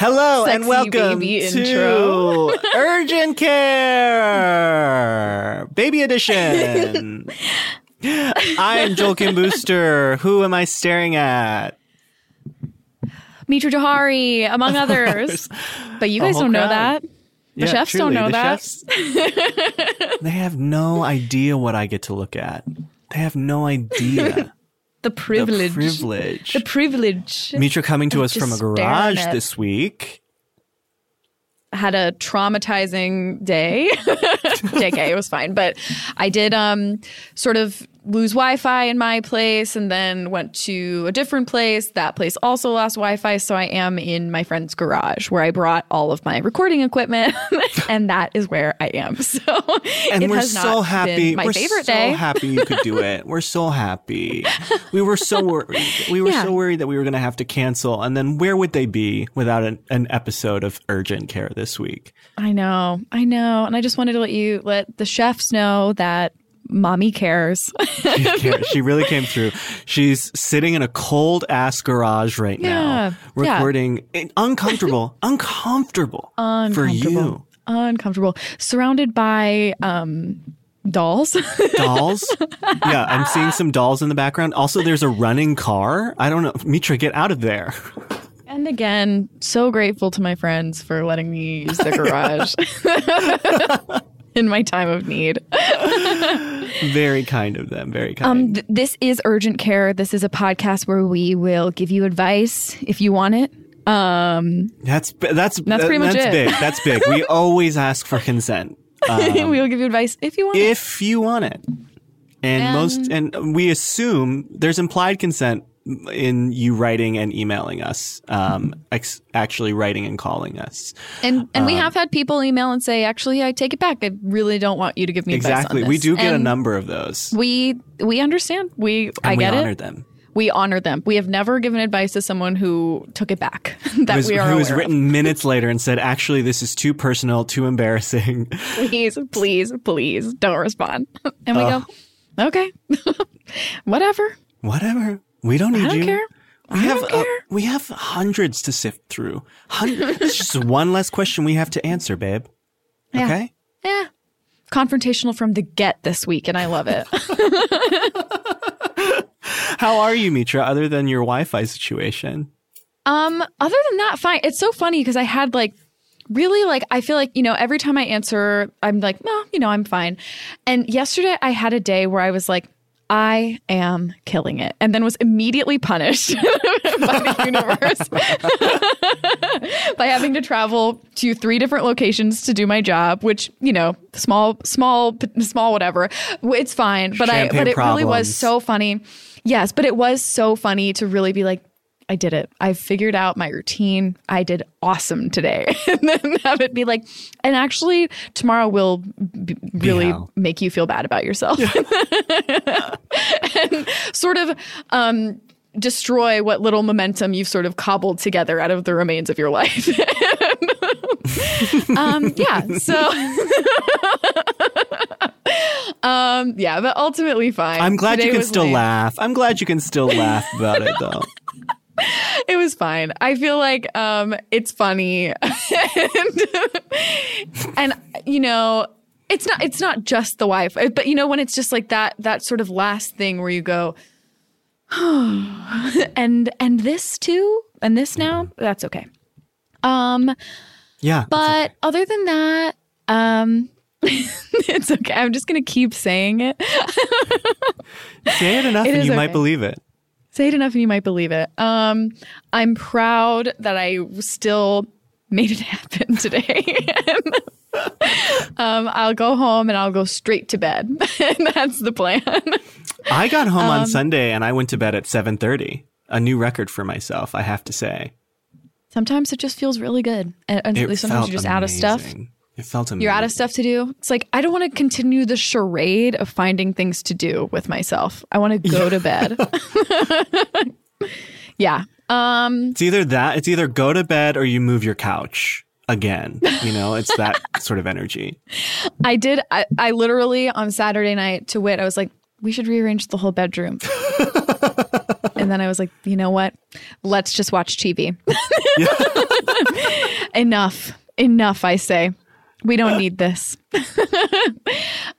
Hello and welcome to intro. Urgent Care Baby Edition. I'm Joel Kim Booster. Who am I staring at? Mitra Jouhari, among others. But you guys don't know crowd. that. The chefs truly, don't know the that. chefs- they have no idea what I get to look at. They have no idea The privilege. the privilege. The privilege. Mitra coming to us from a garage this week. had a traumatizing day. JK, it was fine. But I did um sort of lose Wi-Fi in my place and then went to a different place. That place also lost Wi-Fi. So I am in my friend's garage where I brought all of my recording equipment and that is where I am. So And it we're so happy. my we're favorite so day. happy you could do it. We're so happy. We were so worried. We were Yeah. so worried that we were going to have to cancel. And then where would they be without an, an episode of Urgent Care this week? I know. I know. And I just wanted to let you let the chefs know that mommy cares. She, ca- she really came through. She's sitting in a cold ass garage right Yeah, now, recording in- uncomfortable, uncomfortable, for Uncomfortable. you. Uncomfortable. Surrounded by um dolls. Dolls. yeah, I'm seeing some dolls in the background. Also, there's a running car. I don't know. Mitra, get out of there. And again, so grateful to my friends for letting me use the garage in my time of need. Very kind of them. Very kind. Um, th- this is Urgent Care. This is a podcast where we will give you advice if you want it. Um, That's that's That's pretty much that's it. big. That's big. We always ask for consent we will give you advice if you want it. if you want it, and, And- most and we assume there's implied consent in you writing and emailing us, um, ex- actually writing and calling us. And and Um, we have had people email and say, actually, I take it back. I really don't want you to give me Exactly. We do get a number of those. We we understand. We I and we get honor it. them. We honor them. We have never given advice to someone who took it back. that Was, we are who was aware of. written minutes later and said, "Actually, this is too personal, too embarrassing." please, please, please don't respond. And we go, okay, whatever. Whatever. We don't need I don't you. care. We I have don't uh, care. we have hundreds to sift through. It's just one less question we have to answer, babe. Yeah. Okay. Yeah. Confrontational from the get this week, and I love it. How are you, Mitra? Other than your Wi-Fi situation, um, other than that, fine. It's so funny because I had like really like I feel like, you know, every time I answer, I'm like, well, you know, I'm fine. And yesterday I had a day where I was like, I am killing it. And then was immediately punished by the universe by having to travel to three different locations to do my job, which, you know, small, small, small, whatever. It's fine. But I, but it really was so funny. Yes. But it was so funny to really be like, I did it. I figured out my routine. I did awesome today. and then have it be like, and actually, tomorrow will b- really hell. make you feel bad about yourself. and sort of um, destroy what little momentum you've sort of cobbled together out of the remains of your life. um, yeah. So. um yeah but ultimately fine I'm glad Today you can still lame. laugh. I'm glad you can still laugh about it, though. It was fine. I feel like um it's funny. and, and you know, it's not it's not just the wife, but you know when it's just like that that sort of last thing where you go and and this too and this now, that's okay. Um Yeah. but other than that, um it's okay. I'm just going to keep saying it. say it enough it and you might believe it. Say it enough and you might believe it. Um, I'm proud that I still made it happen today. um, I'll go home and I'll go straight to bed. and that's the plan. I got home Um, on Sunday and I went to bed at 7:30. A new record for myself, I have to say. Sometimes it just feels really good. And, and sometimes you're just out of stuff. It felt amazing. You're out of stuff to do. It's like I don't want to continue the charade of finding things to do with myself. I want to go to bed. yeah. Um It's either that, it's either go to bed or you move your couch again. You know, it's that sort of energy. I did I, I literally on Saturday night to wit, I was like, we should rearrange the whole bedroom. and then I was like, you know what? Let's just watch TV. Enough. Enough, I say. We don't need this.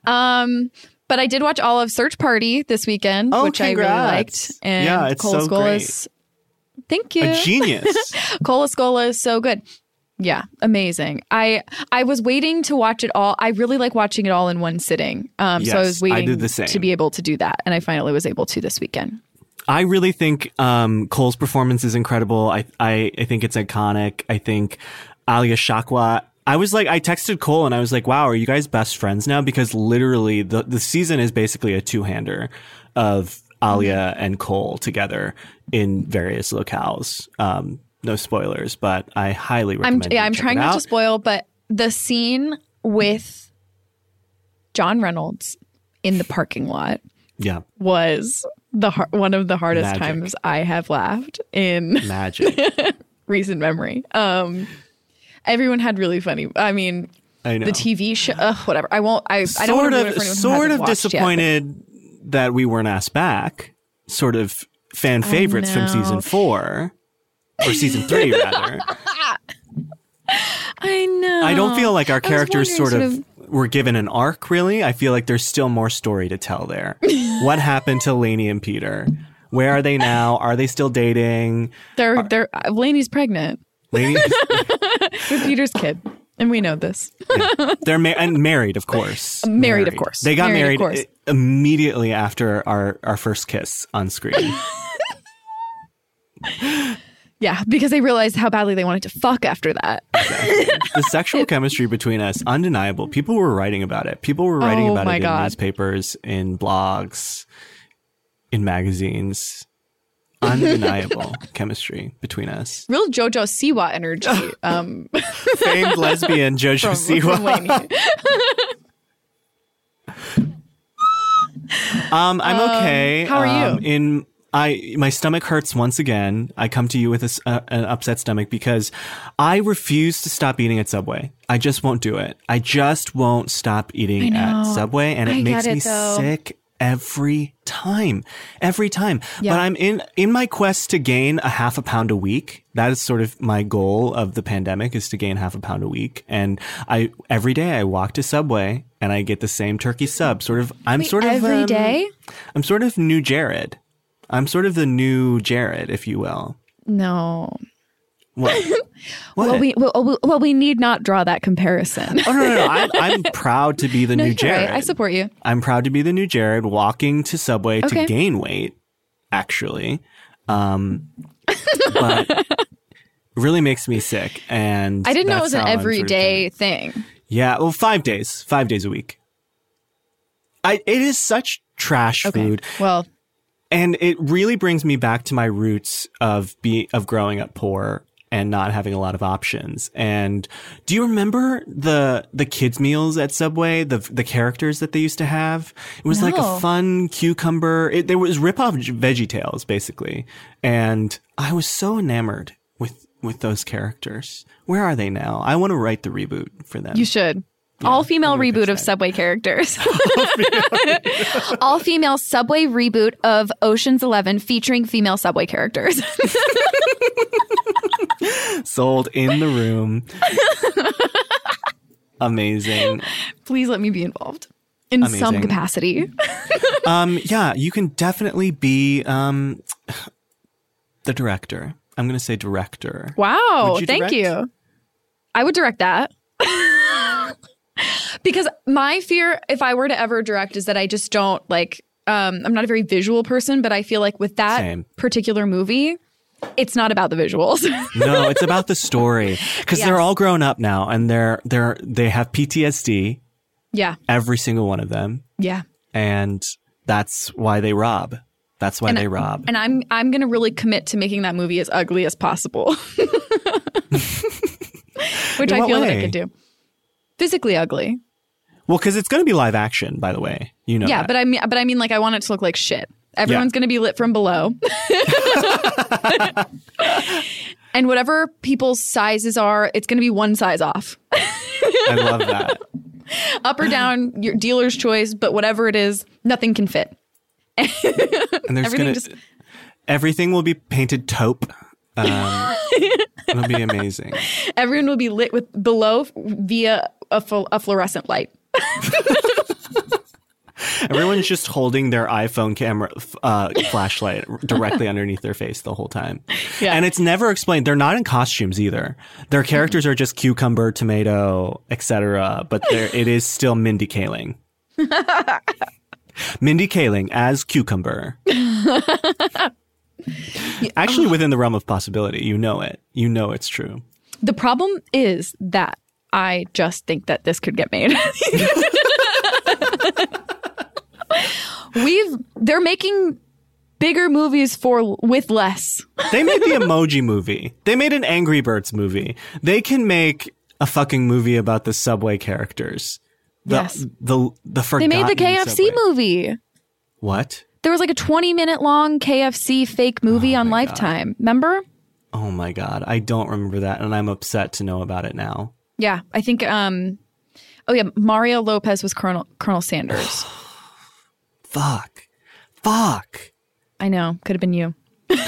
um but I did watch all of Search Party this weekend, Oh, which I really liked. And Yeah, it's Cola so Scola great. is- Thank you. A genius. Cole Escola is so good. Yeah, amazing. I I was waiting to watch it all. I really like watching it all in one sitting. Um, so I Yes, was I waiting did the same. to be able to do that, and I finally was able to this weekend. I really think um, Cole's performance is incredible. I, I I think it's iconic. I think Alia Shawkat. I was like, I texted Cole and I was like, "Wow, are you guys best friends now?" Because literally, the the season is basically a two hander of Alia and Cole together in various locales. Um, no spoilers, but I highly I'm recommend. yeah, you I'm trying not to spoil, but the scene with John Reynolds in the parking lot Yeah, was the har- one of the hardest Magic. times I have laughed in magic. recent memory. Um, everyone had really funny. I mean, I know. the TV show, ugh, whatever. I won't. I, I don't sort want to of for anyone sort of watched yet, disappointed that we weren't asked back. Sort of fan favorites from season four or season three rather. I know. I don't feel like our characters sort wondering of, were given an arc. Really, I feel like there's still more story to tell there. what happened to Lainey and Peter? Where are they now? Are they still dating? They're they're uh, Lainey's pregnant Lainey, with Peter's kid, and we know this. they're ma- and married, of course. Uh, married, of course. They got Married, of married, course. Uh, immediately after our our first kiss on screen. Yeah, because they realized how badly they wanted to fuck after that. the sexual chemistry between us undeniable people were writing about it people were writing Oh about it God. in newspapers in blogs in magazines undeniable chemistry between us Real JoJo Siwa energy. Um, famed lesbian jojo siwa um i'm okay how are you? Um, in I my stomach hurts once again. I come to you with a uh, an upset stomach because I refuse to stop eating at Subway. I just won't do it. I just won't stop eating at. Subway, and it makes get me though. sick every time. Every time. Yeah. But I'm in in my quest to gain a half a pound a week. That is sort of my goal of the pandemic is to gain half a pound a week. And I every day I walk to Subway and I get the same turkey sub. Sort of I'm sort of Every um, day? I'm sort of new Jared. I'm sort of the new Jared, if you will. No. What? what? Well, we well, well, well, we need not draw that comparison. oh no, no, no! I'm, I'm proud to be the No, new Jared. right. I support you. I'm proud to be the new Jared, walking to Subway Okay. to gain weight. Actually, um, but it really makes me sick. And I didn't know it was an how sort of everyday thing. Yeah, well, five days, five days a week. I it is such trash Okay. food. Well, and it really brings me back to my roots of be of growing up poor and not having a lot of options. And do you remember the the kids meals at Subway? The the characters that they used to have. It was like a fun cucumber. It, there was rip off Veggie Tales basically, and I was so enamored with with those characters. Where are they now? I want to write the reboot for them. you should. All female reboot of Subway characters. All female Subway reboot of Ocean's 11 featuring female Subway characters. Sold in the room. Amazing. Please let me be involved in some capacity. Um, yeah, you can definitely be um, the director. I'm going to say director. Wow. You Thank direct? you. I would direct that. Because my fear, if I were to ever direct, is that I just don't like, um, I'm not a very visual person, but I feel like with that Same. particular movie, it's not about the visuals. No, it's about the story because they're all grown up now and they're they're they have PTSD, yeah. every single one of them, Yeah. and that's why they rob. That's why they rob. And I'm I'm gonna really commit to making that movie as ugly as possible. which I feel that I could do. Physically ugly. Well, because it's going to be live action, by the way. You know. Yeah, that. but I mean, but I mean, like, I want it to look like shit. Everyone's going to be lit from below, and whatever people's sizes are, it's going to be one size off, I love that. up or down, your dealer's choice. But whatever it is, nothing can fit. And there's Everything gonna just- everything will be painted taupe. Um, it'll be amazing. Everyone will be lit with below via a, fl- a fluorescent light. Everyone's just holding their iPhone camera uh, flashlight directly underneath their face the whole time. Yeah. And it's never explained. They're not in costumes either. Their characters are just cucumber, tomato, etc. But it is still Mindy Kaling. Mindy Kaling as cucumber. Actually, um, within the realm of possibility, you know it. You know it's true. The problem is that I just think that this could get made. We've they're making bigger movies for with less. They made the emoji movie. They made an Angry Birds movie. They can make a fucking movie about the subway characters. The, Yes. The the They made the KFC Subway. movie. What? There was like a 20 minute long KFC fake movie on Lifetime. Remember? Oh my god, I don't remember that, and I'm upset to know about it now. Yeah, I think um Oh yeah, Mario Lopez was Colonel Colonel Sanders. Fuck. Fuck. I know, could have been you. and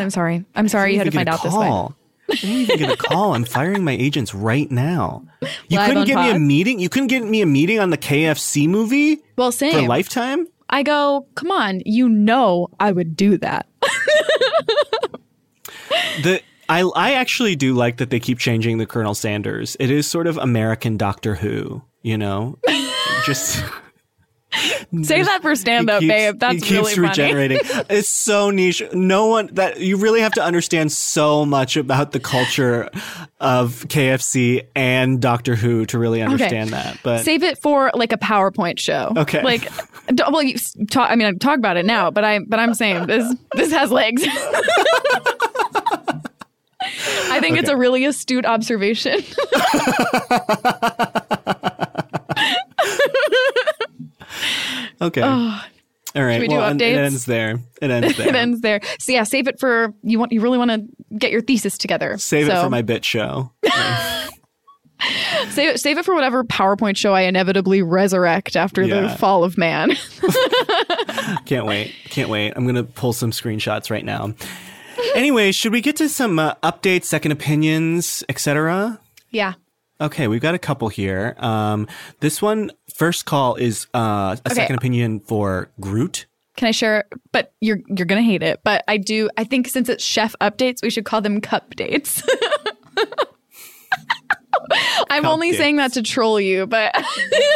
I'm sorry. I'm sorry you had to find out a this way. Call. I didn't even get a call. I'm firing my agents right now. You Live couldn't get me a meeting. You couldn't get me a meeting on the KFC movie Well, same for. Lifetime. I go, come on, you know I would do that. The I I actually do like that they keep changing the Colonel Sanders. It is sort of American Doctor Who, you know. Just Say that for stand up, babe. That's keeps really funny. regenerating. it's so niche. No one that you really have to understand so much about the culture of KFC and Doctor Who to really understand that. But Save it for like a PowerPoint show. Okay. Like, well, you talk. I mean, I talk about it now, but I, but I'm saying this, this has legs. I think it's a really astute observation. okay, all right. we do well, it updates? ends there. It ends there. it ends there. So yeah, save it for you. Want you really want to get your thesis together? Save it for my bit show. save it. Save it for whatever PowerPoint show I inevitably resurrect after Yeah. the fall of man. Can't wait. Can't wait. I'm going to pull some screenshots right now. Anyway, should we get to some uh, updates, second opinions, etc.? yeah. Okay, we've got a couple here. Um, this one, first call is uh, a Okay. second opinion for Groot. Can I share? But you're you're gonna hate it. But I do. I think since it's chef updates, we should call them cup dates. I'm Cup only saying that to troll you, but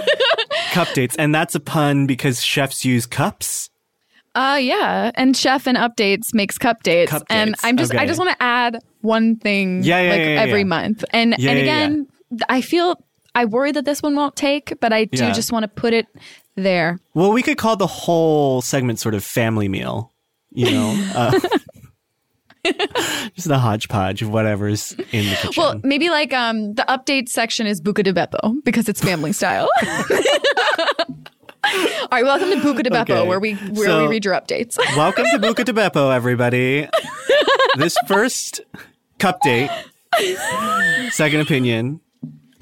Cup dates, and that's a pun because chefs use cups. uh yeah. And chef and updates makes cup dates. Cup and I'm just I just want to add one thing Yeah, yeah, like yeah, yeah, every month. And and again, I feel I worry that this one won't take, but I do Yeah. just want to put it there. Well, we could call the whole segment sort of family meal. You know, uh, just a hodgepodge of whatever's in the kitchen. Well, maybe like um the update section is Buca di Beppo because it's family style. All right, welcome to Buca di Beppo, Okay. where we where So- we read your updates. Welcome to Buca di Beppo, everybody. this first cup date, second opinion,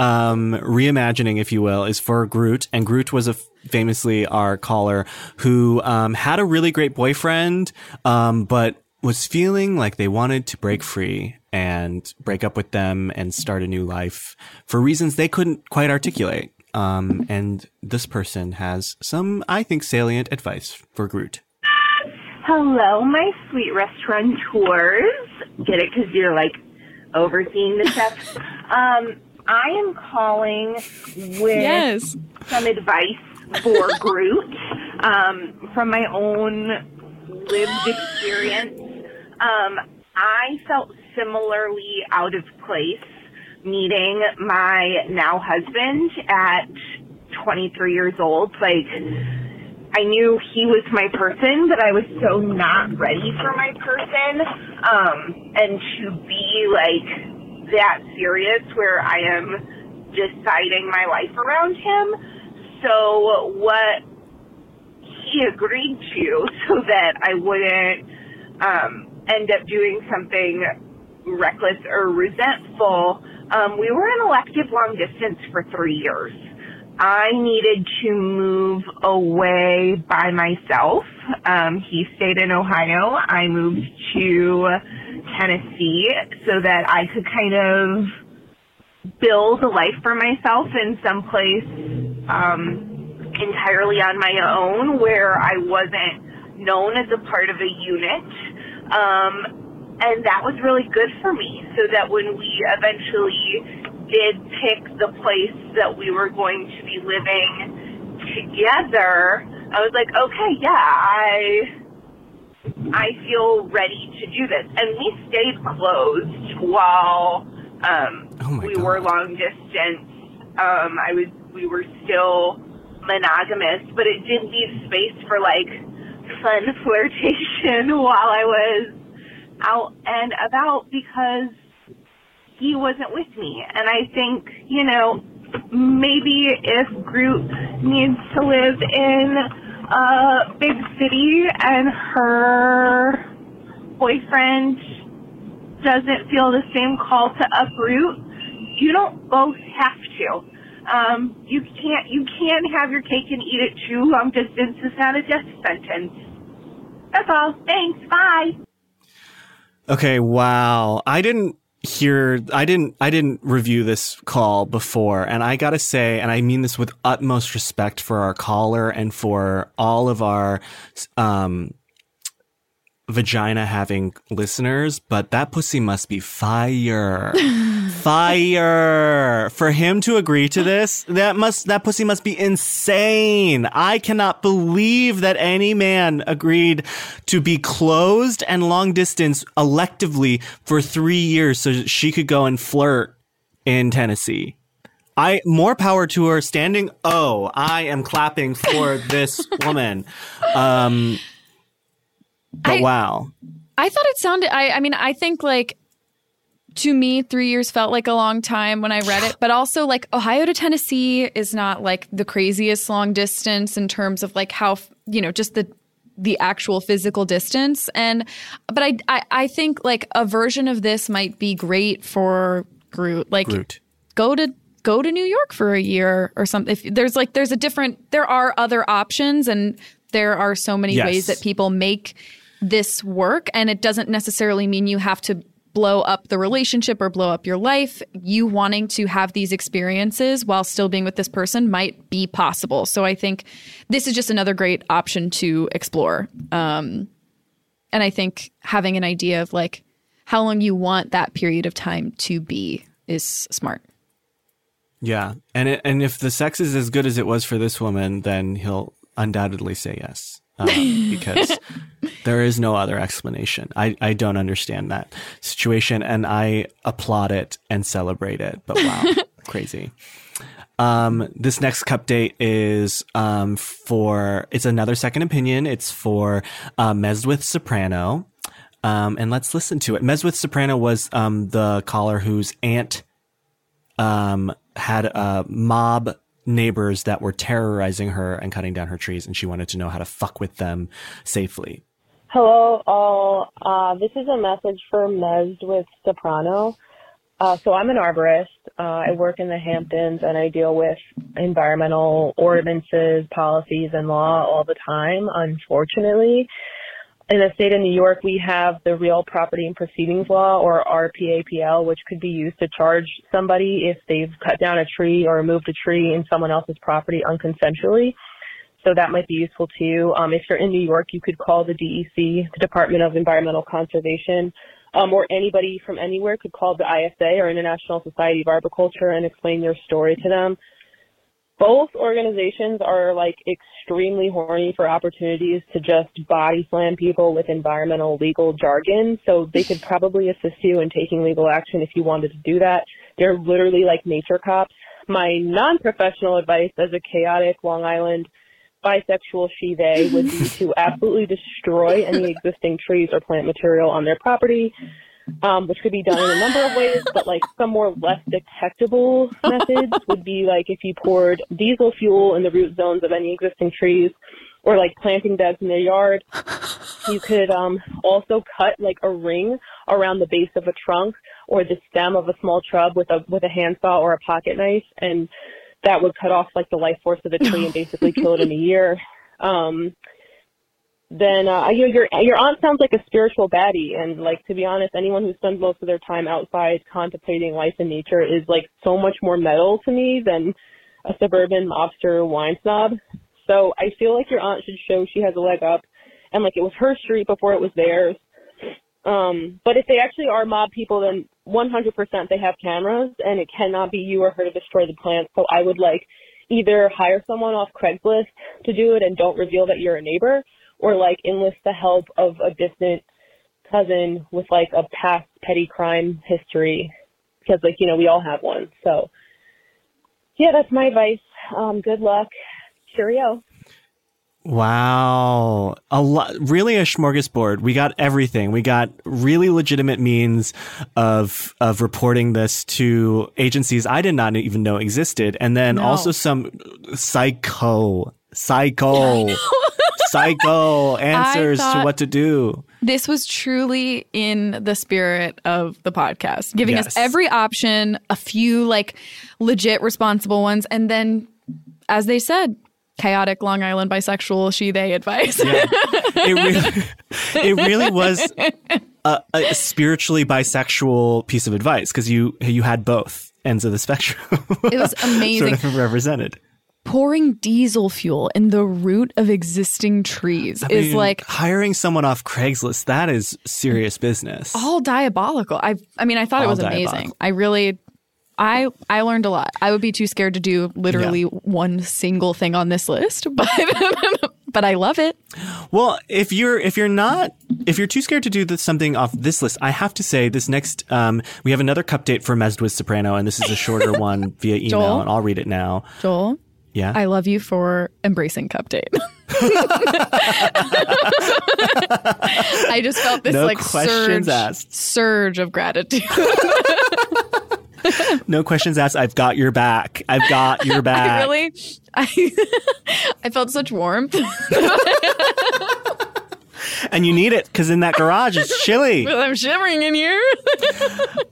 um, reimagining, if you will, is for Groot. And Groot was a famously our caller who um, had a really great boyfriend, um, but was feeling like they wanted to break free and break up with them and start a new life for reasons they couldn't quite articulate. Um, and this person has some, I think, salient advice for Groot. Hello, my sweet restaurateurs. Get it? Because you're like overseeing the chefs. um, I am calling with yes. some advice for Groot um, from my own lived experience. Um, I felt similarly out of place meeting my now husband at 23 years old. Like, I knew he was my person, but I was so not ready for my person. Um, and to be like that serious where I am deciding my life around him. So what he agreed to so that I wouldn't um, end up doing something reckless or resentful. Um, we were in elective long distance for three years. I needed to move away by myself. Um, he stayed in Ohio. I moved to Tennessee so that I could kind of build a life for myself in some place um, entirely on my own where I wasn't known as a part of a unit. Um, and that was really good for me so that when we eventually did pick the place that we were going to be living together, I was like, okay, yeah, I I feel ready to do this. And we stayed closed while um, Oh we God. were long distance. Um, I was we were still monogamous, but it did leave space for like fun flirtation while I was out and about because he wasn't with me. And I think, you know, maybe if Groot needs to live in a big city and her boyfriend doesn't feel the same call to uproot, you don't both have to. Um, you can't you can't have your cake and eat it too. Long distance is not a death sentence. That's all. Thanks. Bye. Okay, wow. I didn't hear I didn't I didn't review this call before and I got to say and I mean this with utmost respect for our caller and for all of our um vagina having listeners, but that pussy must be fire. fire. For him to agree to this, that must that pussy must be insane. I cannot believe that any man agreed to be closed and long distance electively for 3 years so that she could go and flirt in Tennessee. I more power to her standing oh, I am clapping for this woman. Um but I- wow. I thought it sounded. I. I mean, I think like to me, three years felt like a long time when I read it. But also, like Ohio to Tennessee is not like the craziest long distance in terms of like how you know just the the actual physical distance. And but I I, I think like a version of this might be great for Groot. Like Groot. go to go to New York for a year or something. If there's like there's a different there are other options and there are so many Yes. ways that people make this work and it doesn't necessarily mean you have to blow up the relationship or blow up your life. You wanting to have these experiences while still being with this person might be possible. So I think this is just another great option to explore. Um and I think having an idea of like how long you want that period of time to be is smart. Yeah, and it, and if the sex is as good as it was for this woman, then he'll undoubtedly say yes um, because there is no other explanation. I I don't understand that situation, and I applaud it and celebrate it. But wow, crazy. Um, this next cup date is um for it's another second opinion. It's for uh, Meswith Soprano. Um, and let's listen to it. Meswith Soprano was um, the caller whose aunt um, had a mob neighbors that were terrorizing her and cutting down her trees, and she wanted to know how to fuck with them safely. Hello, all. Uh, this is a message for Mez with Soprano. Uh, so I'm an arborist. Uh, I work in the Hamptons and I deal with environmental ordinances, policies, and law all the time, unfortunately. In the state of New York, we have the Real Property and Proceedings Law, or RPAPL, which could be used to charge somebody if they've cut down a tree or removed a tree in someone else's property unconsensually so that might be useful to you. Um, if you're in New York, you could call the DEC, the Department of Environmental Conservation, um, or anybody from anywhere could call the ISA or International Society of Arboriculture and explain your story to them. Both organizations are like extremely horny for opportunities to just body slam people with environmental legal jargon. So they could probably assist you in taking legal action if you wanted to do that. They're literally like nature cops. My non-professional advice as a chaotic Long Island bisexual she they would be to absolutely destroy any existing trees or plant material on their property, um, which could be done in a number of ways, but like some more less detectable methods would be like if you poured diesel fuel in the root zones of any existing trees or like planting beds in their yard. You could um, also cut like a ring around the base of a trunk or the stem of a small shrub with a with a handsaw or a pocket knife, and that would cut off like the life force of the tree and basically kill it in a year. Um, then uh, you know your your aunt sounds like a spiritual baddie, and like to be honest, anyone who spends most of their time outside contemplating life in nature is like so much more metal to me than a suburban mobster wine snob. So I feel like your aunt should show she has a leg up, and like it was her street before it was theirs. Um, but if they actually are mob people, then 100% they have cameras, and it cannot be you or her to destroy the plant. So I would like either hire someone off Craigslist to do it and don't reveal that you're a neighbor, or like enlist the help of a distant cousin with like a past petty crime history, because like you know we all have one. So yeah, that's my advice. Um, good luck. Cheerio. Wow. A lot, really a smorgasbord. We got everything. We got really legitimate means of, of reporting this to agencies I did not even know existed. And then No. also some psycho, psycho, psycho answers to what to do. This was truly in the spirit of the podcast, giving Yes. us every option, a few like legit responsible ones, and then, as they said, chaotic Long Island bisexual she they advice. It really, it really was a, a spiritually bisexual piece of advice because you, you had both ends of the spectrum. It was amazing. sort of represented. Pouring diesel fuel in the root of existing trees I is mean, like hiring someone off Craigslist. That is serious business. all diabolical. I I mean, I thought it All was amazing. I really I I learned a lot. I would be too scared to do literally one single thing on this list, but but I love it. Well, if you're if you're not if you're too scared to do this, something off this list, I have to say this next um, we have another cup date for Mesd with Soprano, and this is a shorter one via email, Joel? and I'll read it now. Joel, Yeah, I love you for embracing cup date. I just felt this No like surge, asked. surge of gratitude. No questions asked. I've got your back. I've got your back. I really, I, I felt such warmth. And you need it because in that garage it's chilly. I'm shivering in here.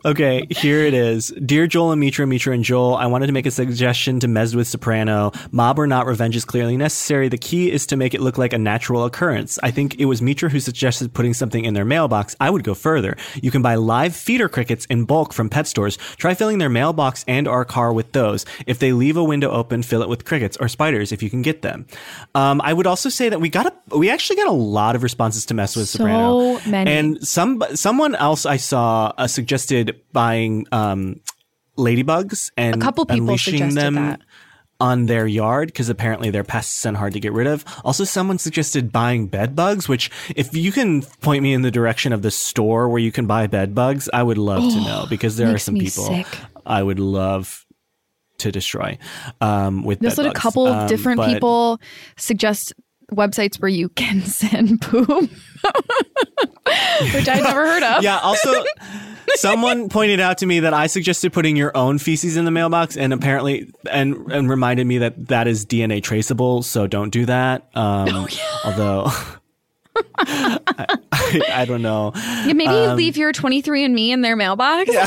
Okay, here it is. Dear Joel and Mitra, Mitra and Joel, I wanted to make a suggestion to Mez with Soprano. Mob or not, revenge is clearly necessary. The key is to make it look like a natural occurrence. I think it was Mitra who suggested putting something in their mailbox. I would go further. You can buy live feeder crickets in bulk from pet stores. Try filling their mailbox and our car with those. If they leave a window open, fill it with crickets or spiders if you can get them. Um, I would also say that we got a, we actually got a lot of responses to mess with So Soprano. many. And some someone else I saw uh, suggested buying um, ladybugs and A couple people unleashing suggested them that. on their yard because apparently they're pests and hard to get rid of. Also, someone suggested buying bed bugs, which if you can point me in the direction of the store where you can buy bed bugs, I would love to know because there are some me people sick. I would love to destroy um, with There's bed a couple Um, different people suggest websites where you can send poop, which I'd never heard of. Yeah. Also, someone pointed out to me that I suggested putting your own feces in the mailbox, and apparently, and and reminded me that that is DNA traceable, so don't do that. Um, Oh, Although. I, I, I don't know. Yeah, maybe Um, leave your 23andMe in their mailbox.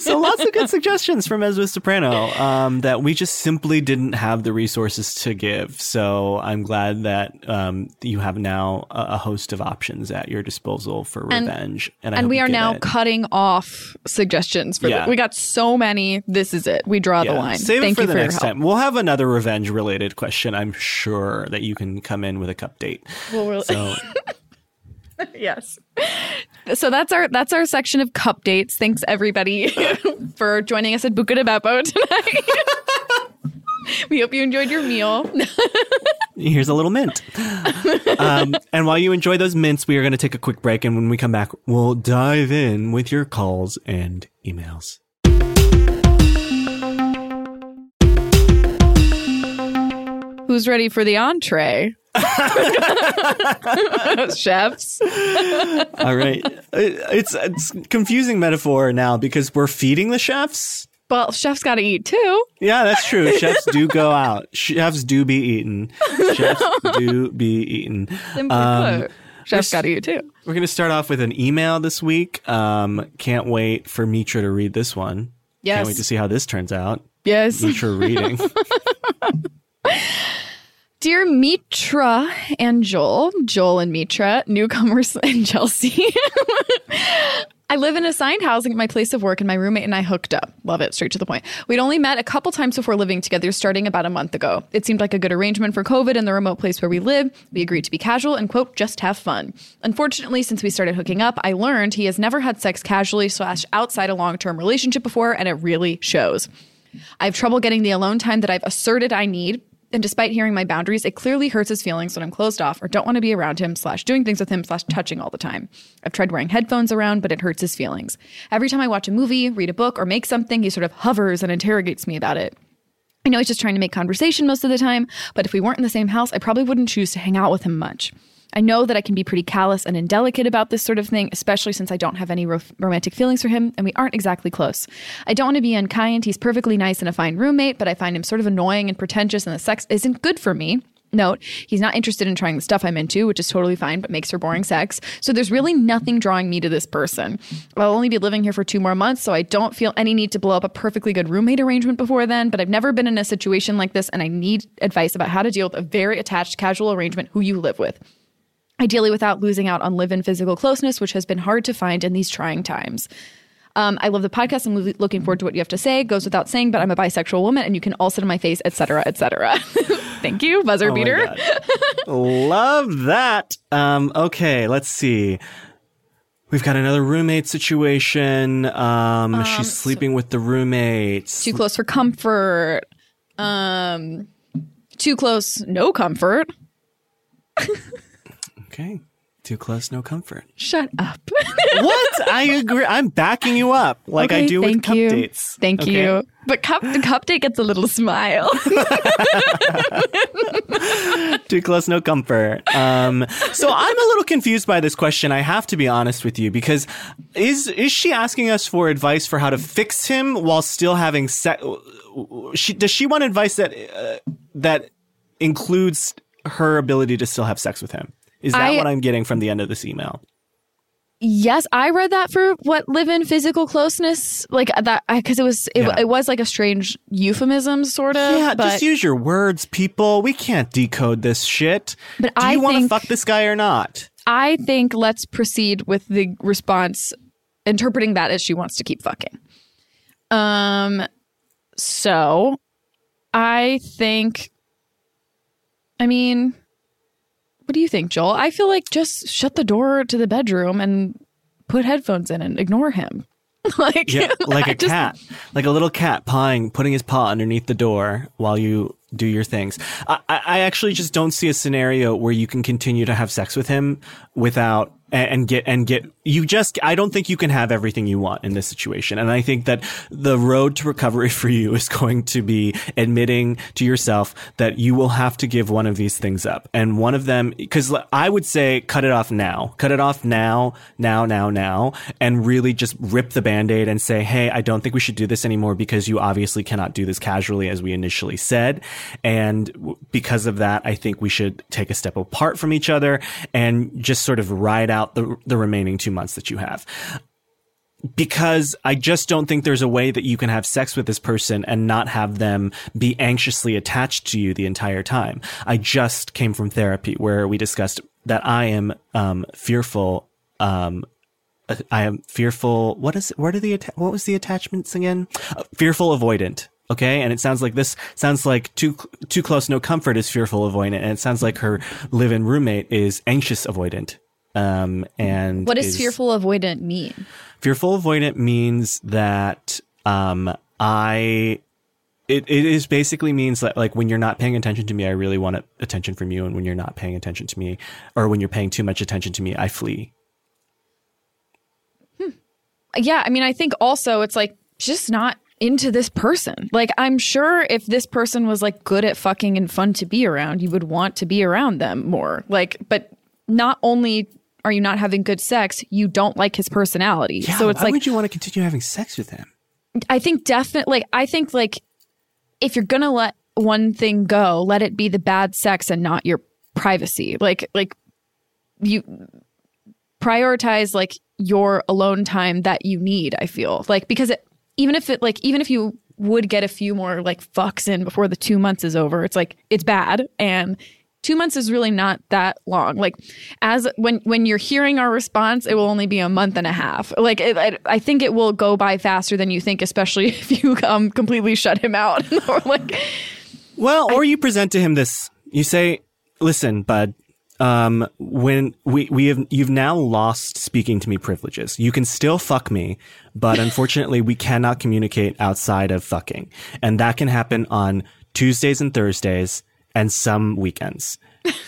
So lots of good suggestions from Ezra Soprano um, that we just simply didn't have the resources to give. So I'm glad that um, you have now a, a host of options at your disposal for revenge. And, I And we are now it. cutting off suggestions for Yeah. the, we got so many. This is it. We draw the line. Save Thank it for you the for next time. We'll have another revenge related question. I'm sure that you can come in with a cup date. Well, we'll- So yes. So that's our that's our section of cup dates. Thanks everybody for joining us at Buca di Beppo tonight. we hope you enjoyed your meal. here's a little mint. um, and while you enjoy those mints, we are going to take a quick break. And when we come back, we'll dive in with your calls and emails. Who's ready for the entree? Chefs. All right. It- It's it's confusing metaphor now because we're feeding the chefs. Well, chefs got to eat too. Yeah, that's true. Chefs do go out. Chefs do be eaten. Chefs do be eaten. Simply Um, put, chefs got to eat too. We're going to start off with an email this week. Um, can't wait for Mitra to read this one. Yes. Can't wait to see how this turns out. Yes. Mitra reading. Dear Mitra and Joel, Joel and Mitra, newcomers in Chelsea. I live in assigned housing at my place of work, and my roommate and I hooked up. Love it, straight to the point. We'd only met a couple times before living together, starting about a month ago. It seemed like a good arrangement for COVID and the remote place where we live. We agreed to be casual and, quote, just have fun. Unfortunately, since we started hooking up, I learned he has never had sex casually slash outside a long term relationship before, and it really shows. I have trouble getting the alone time that I've asserted I need. And despite hearing my boundaries, it clearly hurts his feelings when I'm closed off or don't want to be around him, slash doing things with him, slash touching all the time. I've tried wearing headphones around, but it hurts his feelings. Every time I watch a movie, read a book, or make something, he sort of hovers and interrogates me about it. I know he's just trying to make conversation most of the time, but if we weren't in the same house, I probably wouldn't choose to hang out with him much. I know that I can be pretty callous and indelicate about this sort of thing, especially since I don't have any ro- romantic feelings for him and we aren't exactly close. I don't want to be unkind. He's perfectly nice and a fine roommate, but I find him sort of annoying and pretentious, and the sex isn't good for me. Note, he's not interested in trying the stuff I'm into, which is totally fine, but makes for boring sex. So there's really nothing drawing me to this person. I'll only be living here for two more months, so I don't feel any need to blow up a perfectly good roommate arrangement before then, but I've never been in a situation like this, and I need advice about how to deal with a very attached casual arrangement who you live with. Ideally, without losing out on live in physical closeness, which has been hard to find in these trying times. Um, I love the podcast. I'm lo- looking forward to what you have to say. Goes without saying, but I'm a bisexual woman, and you can all sit in my face, etc., etc. Thank you, buzzer Oh beater. Love that. Um, okay, let's see. We've got another roommate situation. Um, she's sleeping with the roommate. Too close for comfort. Um, too close, no comfort. Okay. Too close, no comfort. Shut up. what? I agree. I'm backing you up like I Okay, do with thank cup you. dates. Thank Okay? you. But cup the cup date gets a little smile. Too close, no comfort. Um, so I'm a little confused by this question. I have to be honest with you because is is she asking us for advice for how to fix him while still having sex? She does she want advice that uh, that includes her ability to still have sex with him? Is that I- what I'm getting from the end of this email? Yes, I read that for what live in physical closeness, like that, because it was it, Yeah. it was like a strange euphemism, sort of. Yeah, but just use your words, people. We can't decode this shit. But Do I you want to fuck this guy or not? I think let's proceed with the response, interpreting that as she wants to keep fucking. Um, so I think, I mean, what do you think, Joel? I feel like just shut the door to the bedroom and put headphones in and ignore him. like, Yeah, like I a just- cat, like a little cat pawing, putting his paw underneath the door while you do your things. I, I I actually just don't see a scenario where you can continue to have sex with him without and, get and get. You just, I don't think you can have everything you want in this situation, and I think that the road to recovery for you is going to be admitting to yourself that you will have to give one of these things up, and one of them, because I would say, cut it off now, cut it off now, now, now, now, and really just rip the band-aid and say, hey, I don't think we should do this anymore because you obviously cannot do this casually as we initially said. And because of that, I think we should take a step apart from each other and just sort of ride out the, the remaining two months that you have because I just don't think there's a way that you can have sex with this person and not have them be anxiously attached to you the entire time. I just came from therapy where we discussed that I am um, fearful. Um, I am fearful. What is? What are the? What was the attachments again? Fearful avoidant. Okay, and it sounds like this sounds like too too close, no comfort is fearful avoidant, and it sounds like her live-in roommate is anxious avoidant. Um, and What does is- fearful avoidant mean? Fearful avoidant means that um I it, it is basically means that like when you're not paying attention to me, I really want attention from you, and when you're not paying attention to me, or when you're paying too much attention to me, I flee. Hmm. Yeah, I mean, I think also it's like just not into this person. Like I'm sure if this person was like good at fucking and fun to be around, you would want to be around them more. Like but not only are you not having good sex, you don't like his personality. Yeah, so it's like why like would you want to continue having sex with him? I think definitely like I think like if you're gonna let one thing go, let it be the bad sex and not your privacy. Like like you prioritize like your alone time that you need, I feel. Like because it, even if it like even if you would get a few more like fucks in before the 2 months is over, it's like it's bad and two months is really not that long. Like as when when you're hearing our response, it will only be a month and a half. Like it, I, I think it will go by faster than you think, especially if you um completely shut him out or like. Well, or you present to him this. You say, "Listen, bud, um, when we we have you've now lost speaking to me privileges. You can still fuck me, but unfortunately, we cannot communicate outside of fucking, and that can happen on Tuesdays and Thursdays and some weekends,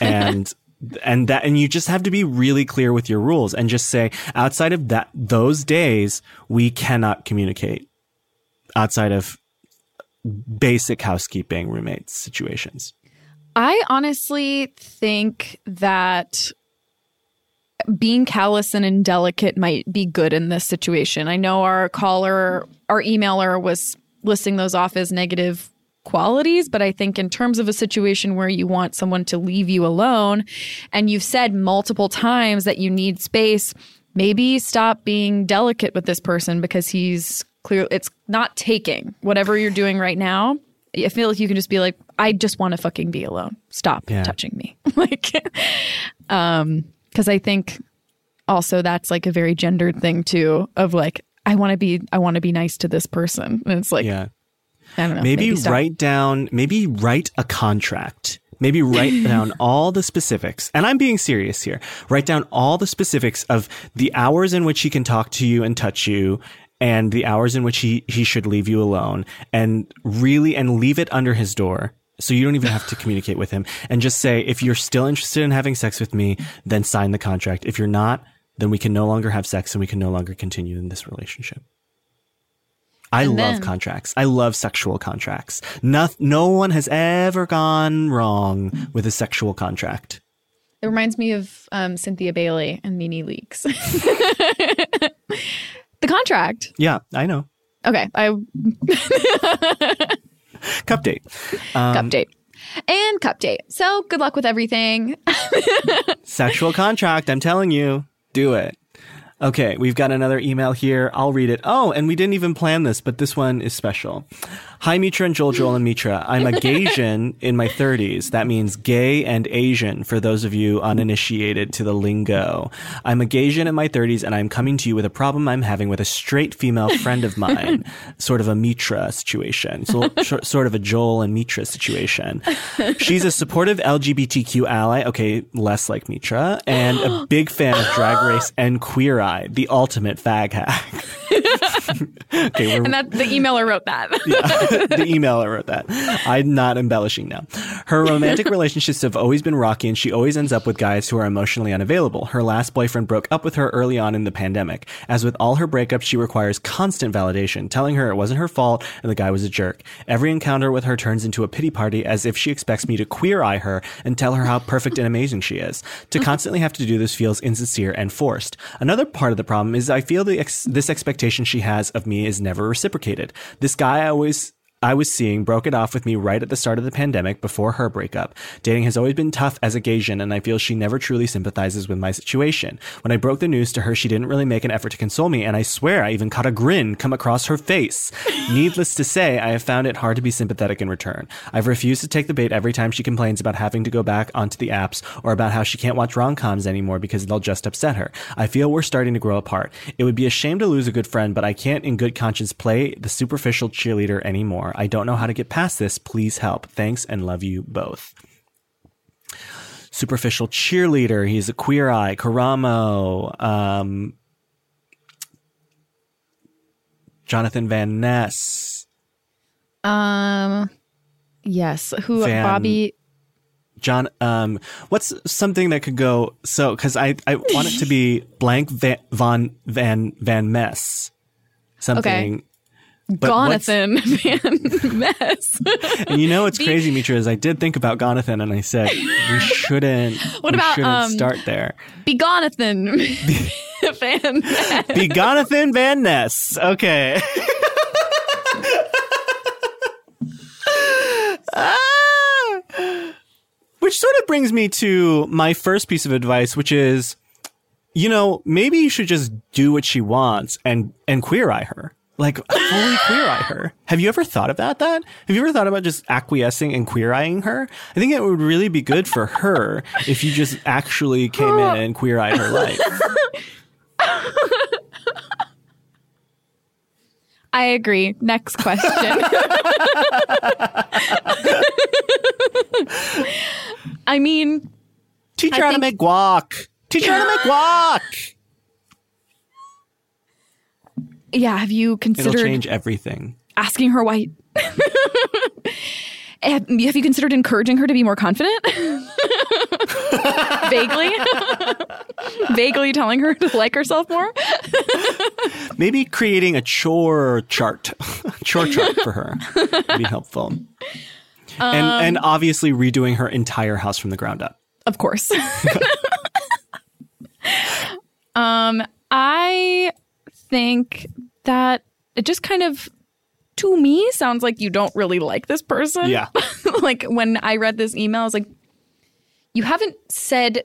and." And that, and you just have to be really clear with your rules and just say, outside of that, those days, we cannot communicate outside of basic housekeeping roommate situations. I honestly think that being callous and indelicate might be good in this situation. I know our caller, our emailer was listing those off as negative qualities, but I think in terms of a situation where you want someone to leave you alone and you've said multiple times that you need space, maybe stop being delicate with this person because he's clear it's not taking whatever you're doing right now. I feel like you can just be like, I just want to fucking be alone. Stop Yeah. touching me. like um because I think also that's like a very gendered thing too of like I want to be I want to be nice to this person. And it's like Yeah. I don't know. maybe, stop. write down maybe write a contract maybe write down all the specifics and i'm being serious here write down all the specifics of the hours in which he can talk to you and touch you and the hours in which he, he should leave you alone and really and leave it under his door so you don't even have to communicate with him and just say if you're still interested in having sex with me then sign the contract if you're not then we can no longer have sex and we can no longer continue in this relationship I And love then- contracts. I love sexual contracts. No, no one has ever gone wrong with a sexual contract. It reminds me of um, Cynthia Bailey and NeNe Leakes. the contract. Yeah, I know. Okay, I Cup date. Um, cup date. And cup date. So good luck with everything. Sexual contract. I'm telling you, do it. Okay, we've got another email here. I'll read it. Oh, and we didn't even plan this, but this one is special. Hi, Mitra and Joel, Joel and Mitra. I'm a Gaysian in my 30s. That means gay and Asian for those of you uninitiated to the lingo. I'm a Gaysian in my 30s and I'm coming to you with a problem I'm having with a straight female friend of mine. sort of a Mitra situation. So, sort of a Joel and Mitra situation. She's a supportive LGBTQ ally. Okay, less like Mitra. And a big fan of Drag Race and Queer Eye, the ultimate fag hack. okay, And that the emailer wrote that. the emailer wrote that. I'm not embellishing now. Her romantic relationships have always been rocky, and she always ends up with guys who are emotionally unavailable. Her last boyfriend broke up with her early on in the pandemic. As with all her breakups, she requires constant validation, telling her it wasn't her fault and the guy was a jerk. Every encounter with her turns into a pity party as if she expects me to queer eye her and tell her how perfect and amazing she is. To constantly have to do this feels insincere and forced. Another part of the problem is I feel the ex- this expectation she has of me is never reciprocated. This guy I always I was seeing broke it off with me right at the start of the pandemic before her breakup. Dating has always been tough as a Gaysian, and I feel she never truly sympathizes with my situation. When I broke the news to her, she didn't really make an effort to console me, and I swear I even caught a grin come across her face. Needless to say, I have found it hard to be sympathetic in return. I've refused to take the bait every time she complains about having to go back onto the apps or about how she can't watch rom-coms anymore because they'll just upset her. I feel we're starting to grow apart. It would be a shame to lose a good friend, but I can't in good conscience play the superficial cheerleader anymore. I don't know how to get past this. Please help. Thanks and love you both. Superficial cheerleader. He's a queer eye. Karamo. Um, Jonathan Van Ness. Um yes. Who Van- Bobby John, um, what's something that could go so? Because I, I want it to be blank van, van van mess, something But Gonathan Van Ness. And you know what's crazy, Mitra, is I did think about Gonathan and I said we shouldn't. What we about, shouldn't um, start there? Be Gonathan Van Ness. Be Gonathan Van Ness. Okay. Ah! Which sort of brings me to my first piece of advice, which is, you know, maybe you should just do what she wants and and queer eye her. Like fully queer eye her. Have you ever thought about that? Have you ever thought about just acquiescing and queer eyeing her? I think it would really be good for her if you just actually came in and queer eyed her life. I agree. Next question. I mean, Teach I her how to make guac. Teach her how to make guac. Yeah, have you It'll considered change everything. asking her why? have, have you considered encouraging her to be more confident? Vaguely? Vaguely telling her to like herself more? Maybe creating a chore chart, chore chart for her would be helpful. Um, and and obviously redoing her entire house from the ground up. Of course. um, I think that it just kind of, to me, sounds like you don't really like this person. Yeah. like when I read this email, I was like, you haven't said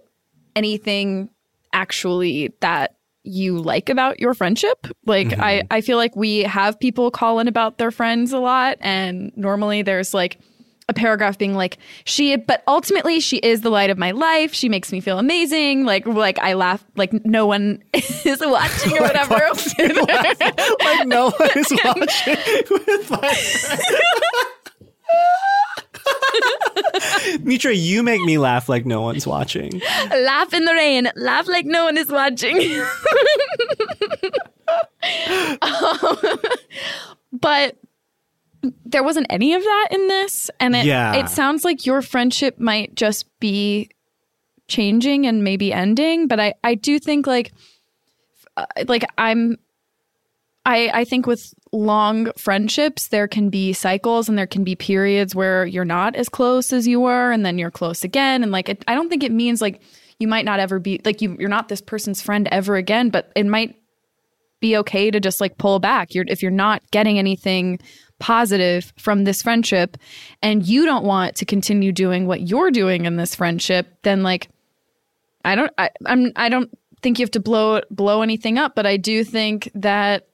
anything actually that you like about your friendship. Like I, mm-hmm. I feel like we have people call in about their friends a lot, and normally there's like a paragraph being like she but ultimately she is the light of my life. She makes me feel amazing. Like like i laugh like no one is watching or whatever like no one is watching Mitra, you make me laugh like no one's watching. laugh in the rain. Laugh like no one is watching. Um, but there wasn't any of that in this and it, Yeah. it sounds like your friendship might just be changing and maybe ending but i i do think like uh, like i'm I, I think with long friendships, there can be cycles and there can be periods where you're not as close as you were, and then you're close again. And like, it, I don't think it means like you might not ever be like you, you're not this person's friend ever again, but it might be okay to just like pull back. You're if you're not getting anything positive from this friendship, and you don't want to continue doing what you're doing in this friendship, then like I don't I, I'm I don't think you have to blow blow anything up, but I do think that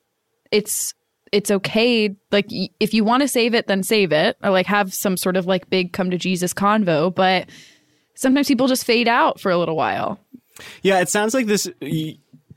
it's it's okay like if you want to save it then save it or like have some sort of like big come to Jesus convo, but sometimes people just fade out for a little while. Yeah, it sounds like this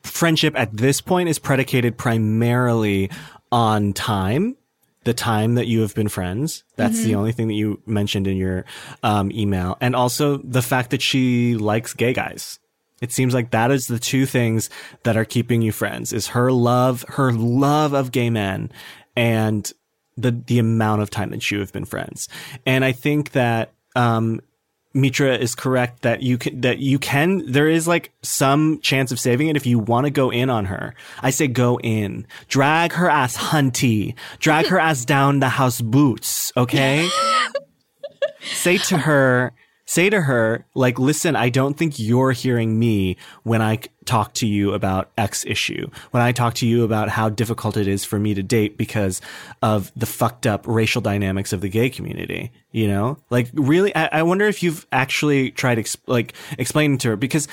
friendship at this point is predicated primarily on time, the time that you have been friends. That's the only thing that you mentioned in your um, email. And also the fact that she likes gay guys. It seems like that is the two things that are keeping you friends is her love, her love of gay men and the, the amount of time that you have been friends. And I think that, um, Mitra is correct that you can, that you can, there is like some chance of saving it if you want to go in on her. I say go in. Drag her ass hunty. Drag her ass down the house boots. Okay. say to her, say to her, like, listen, I don't think you're hearing me when I talk to you about X issue, when I talk to you about how difficult it is for me to date because of the fucked up racial dynamics of the gay community. You know, like really, I, I wonder if you've actually tried ex- like explaining to her because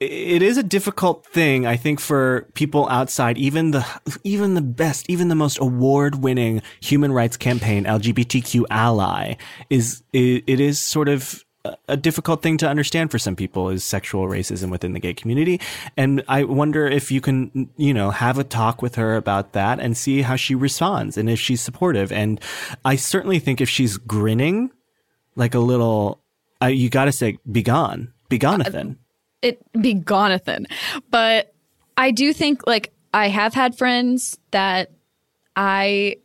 it is a difficult thing, I think, for people outside, even the, even the best, even the most award winning human rights campaign, LGBTQ ally is, it, it is sort of, a- difficult thing to understand for some people is sexual racism within the gay community. And I wonder if you can, you know, have a talk with her about that and see how she responds and if she's supportive. And I certainly think if she's grinning like a little, uh, you got to say, be gone, be Gonathan. it be Gonathan. But I do think like I have had friends that I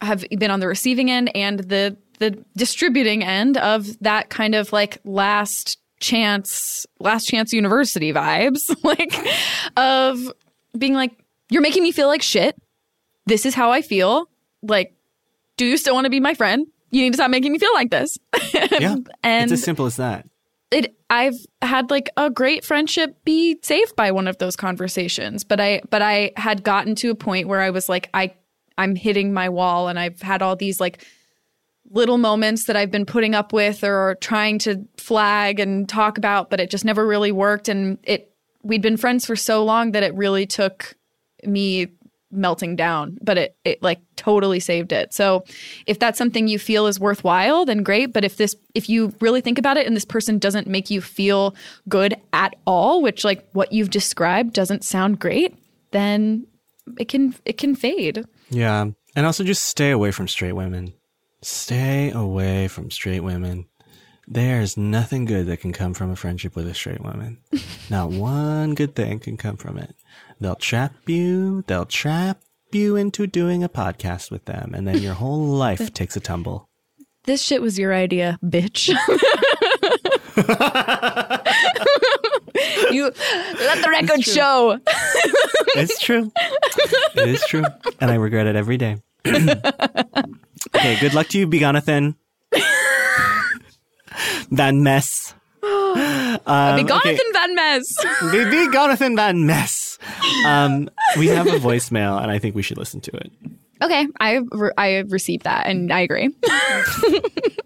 have been on the receiving end and the the distributing end of that kind of like last chance last chance university vibes like of being like you're making me feel like shit this is how I feel like, do you still want to be my friend? You need to stop making me feel like this. Yeah. and it's as simple as that. it I've had like a great friendship be saved by one of those conversations. But I but I had gotten to a point where I was like, I I'm hitting my wall and I've had all these like little moments that I've been putting up with or trying to flag and talk about, but it just never really worked. And it we'd been friends for so long that it really took me melting down, but it it like totally saved it. So if that's something you feel is worthwhile, then great. But if this if you really think about it and this person doesn't make you feel good at all, which like what you've described doesn't sound great, then it can it can fade. Yeah. And also just stay away from straight women. Stay away from straight women. There's nothing good that can come from a friendship with a straight woman. Not one good thing can come from it. They'll trap you, they'll trap you into doing a podcast with them, and then your whole life takes a tumble. This shit was your idea, bitch. you let the record show. It's true. It is true. And I regret it every day. Okay, good luck to you, Begonathan. Van Mess. Um, Be gone, okay. Van Mess. Be Begonathan Van Mess. Um, we have a voicemail, and I think we should listen to it. Okay, I re- I received that, and I agree.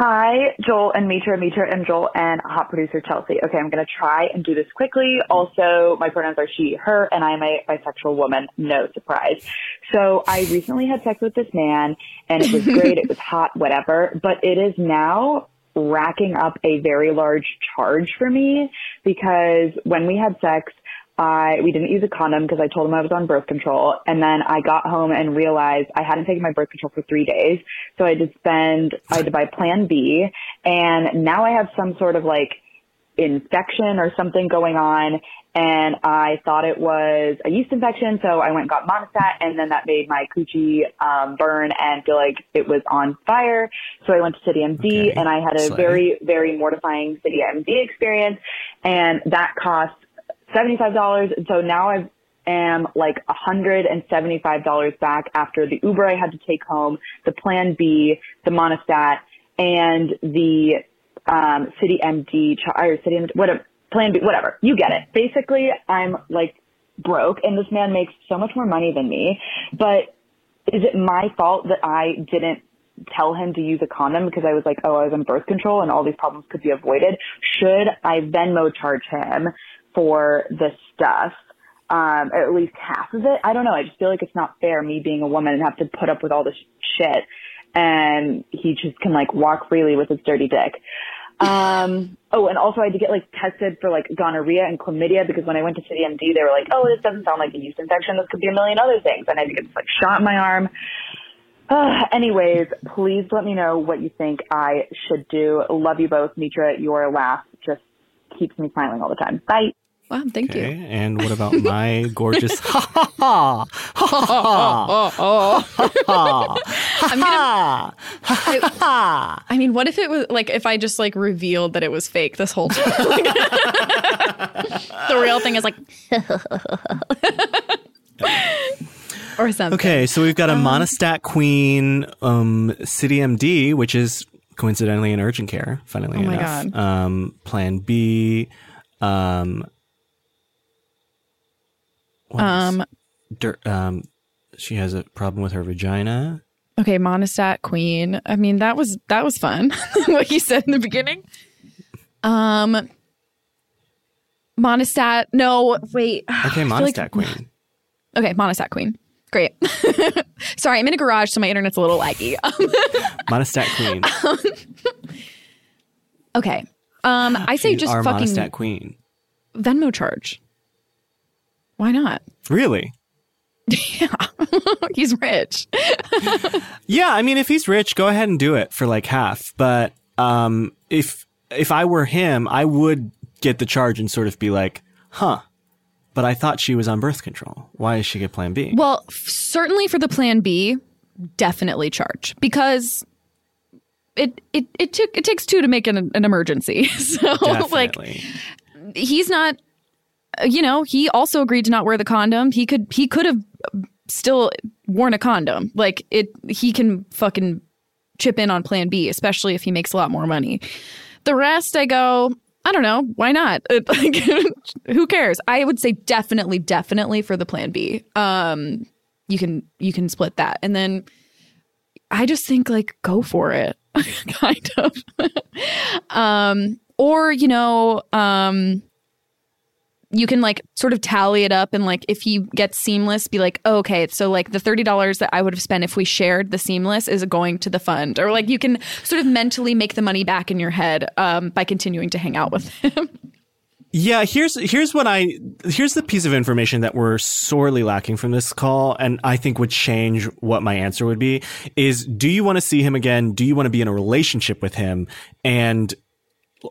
Hi, Joel and Mitra, Mitra and Joel and hot producer Chelsea. Okay, I'm going to try and do this quickly. Mm-hmm. Also, my pronouns are she, her, and I'm a bisexual woman. No surprise. So I recently had sex with this man and it was great. it was hot, whatever, but it is now racking up a very large charge for me because when we had sex, I we didn't use a condom because I told him I was on birth control, and then I got home and realized I hadn't taken my birth control for three days, so I had to spend I had to buy Plan B, and now I have some sort of like infection or something going on, and I thought it was a yeast infection, so I went and got Monistat, and then that made my coochie um, burn and feel like it was on fire. So I went to City MD, Okay. and I had a Slay. very very mortifying City MD experience, and that cost $75. And so now I am like $175 back after the Uber I had to take home, the Plan B, the Monistat, and the um, City MD, or City MD, whatever, Plan B, whatever. You get it. Basically, I'm like broke and this man makes so much more money than me. But is it my fault that I didn't tell him to use a condom because I was like, oh, I was on birth control and all these problems could be avoided? Should I Venmo charge him for this stuff? Um, at least half of it. I don't know. I just feel like it's not fair me being a woman and have to put up with all this shit. And he just can like walk freely with his dirty dick. Um, oh, and also I had to get like tested for like gonorrhea and chlamydia because when I went to City MD, they were like, oh, this doesn't sound like a yeast infection. This could be a million other things. And I had to get this like shot in my arm. Uh, anyways, please let me know what you think I should do. Love you both. Mitra, your laugh just keeps me smiling all the time. Bye. Wow, thank Okay. you. And what about my gorgeous ha ha ha ha ha ha ha I'm gonna. ha I mean, what if it was like if I just like revealed that it was fake this whole time? the real thing is like, or something. Okay, so we've got a Monistat Queen um, City MD, which is coincidentally in urgent care, funnily Oh enough. Um, plan B. Um, what? Um. Dir- um, she has a problem with her vagina. Okay, Monistat Queen. I mean, that was that was fun. what you said in the beginning. Um. Monistat. No, wait. Okay, Monistat like- Queen. Okay, Monistat Queen. Great. Sorry, I'm in a garage, so my internet's a little laggy. Monistat Queen. okay. Um, I say She's just fucking Monistat Queen. Venmo charge. Why not? Really? Yeah, he's rich. Yeah, I mean, if he's rich, go ahead and do it for like half. But um, if if I were him, I would get the charge and sort of be like, "Huh." But I thought she was on birth control. Why does she get Plan B? Well, f- certainly for the plan B, definitely charge because it it it took it takes two to make an, an emergency. So like he's not you know, he also agreed to not wear the condom. He could he could have still worn a condom. Like it, he can fucking chip in on Plan B, especially if he makes a lot more money. The rest, I go, I don't know, why not? Who cares? I would say definitely, definitely for the Plan B. Um, you can you can split that, and then I just think like go for it, kind of. um, or you know, um, you can like sort of tally it up and like if he gets seamless be like oh, okay so like the $30 that i would have spent if we shared the seamless is going to the fund or like you can sort of mentally make the money back in your head um, by continuing to hang out with him Yeah, here's here's what I here's the piece of information that we're sorely lacking from this call and I think would change what my answer would be is do you want to see him again? Do you want to be in a relationship with him? And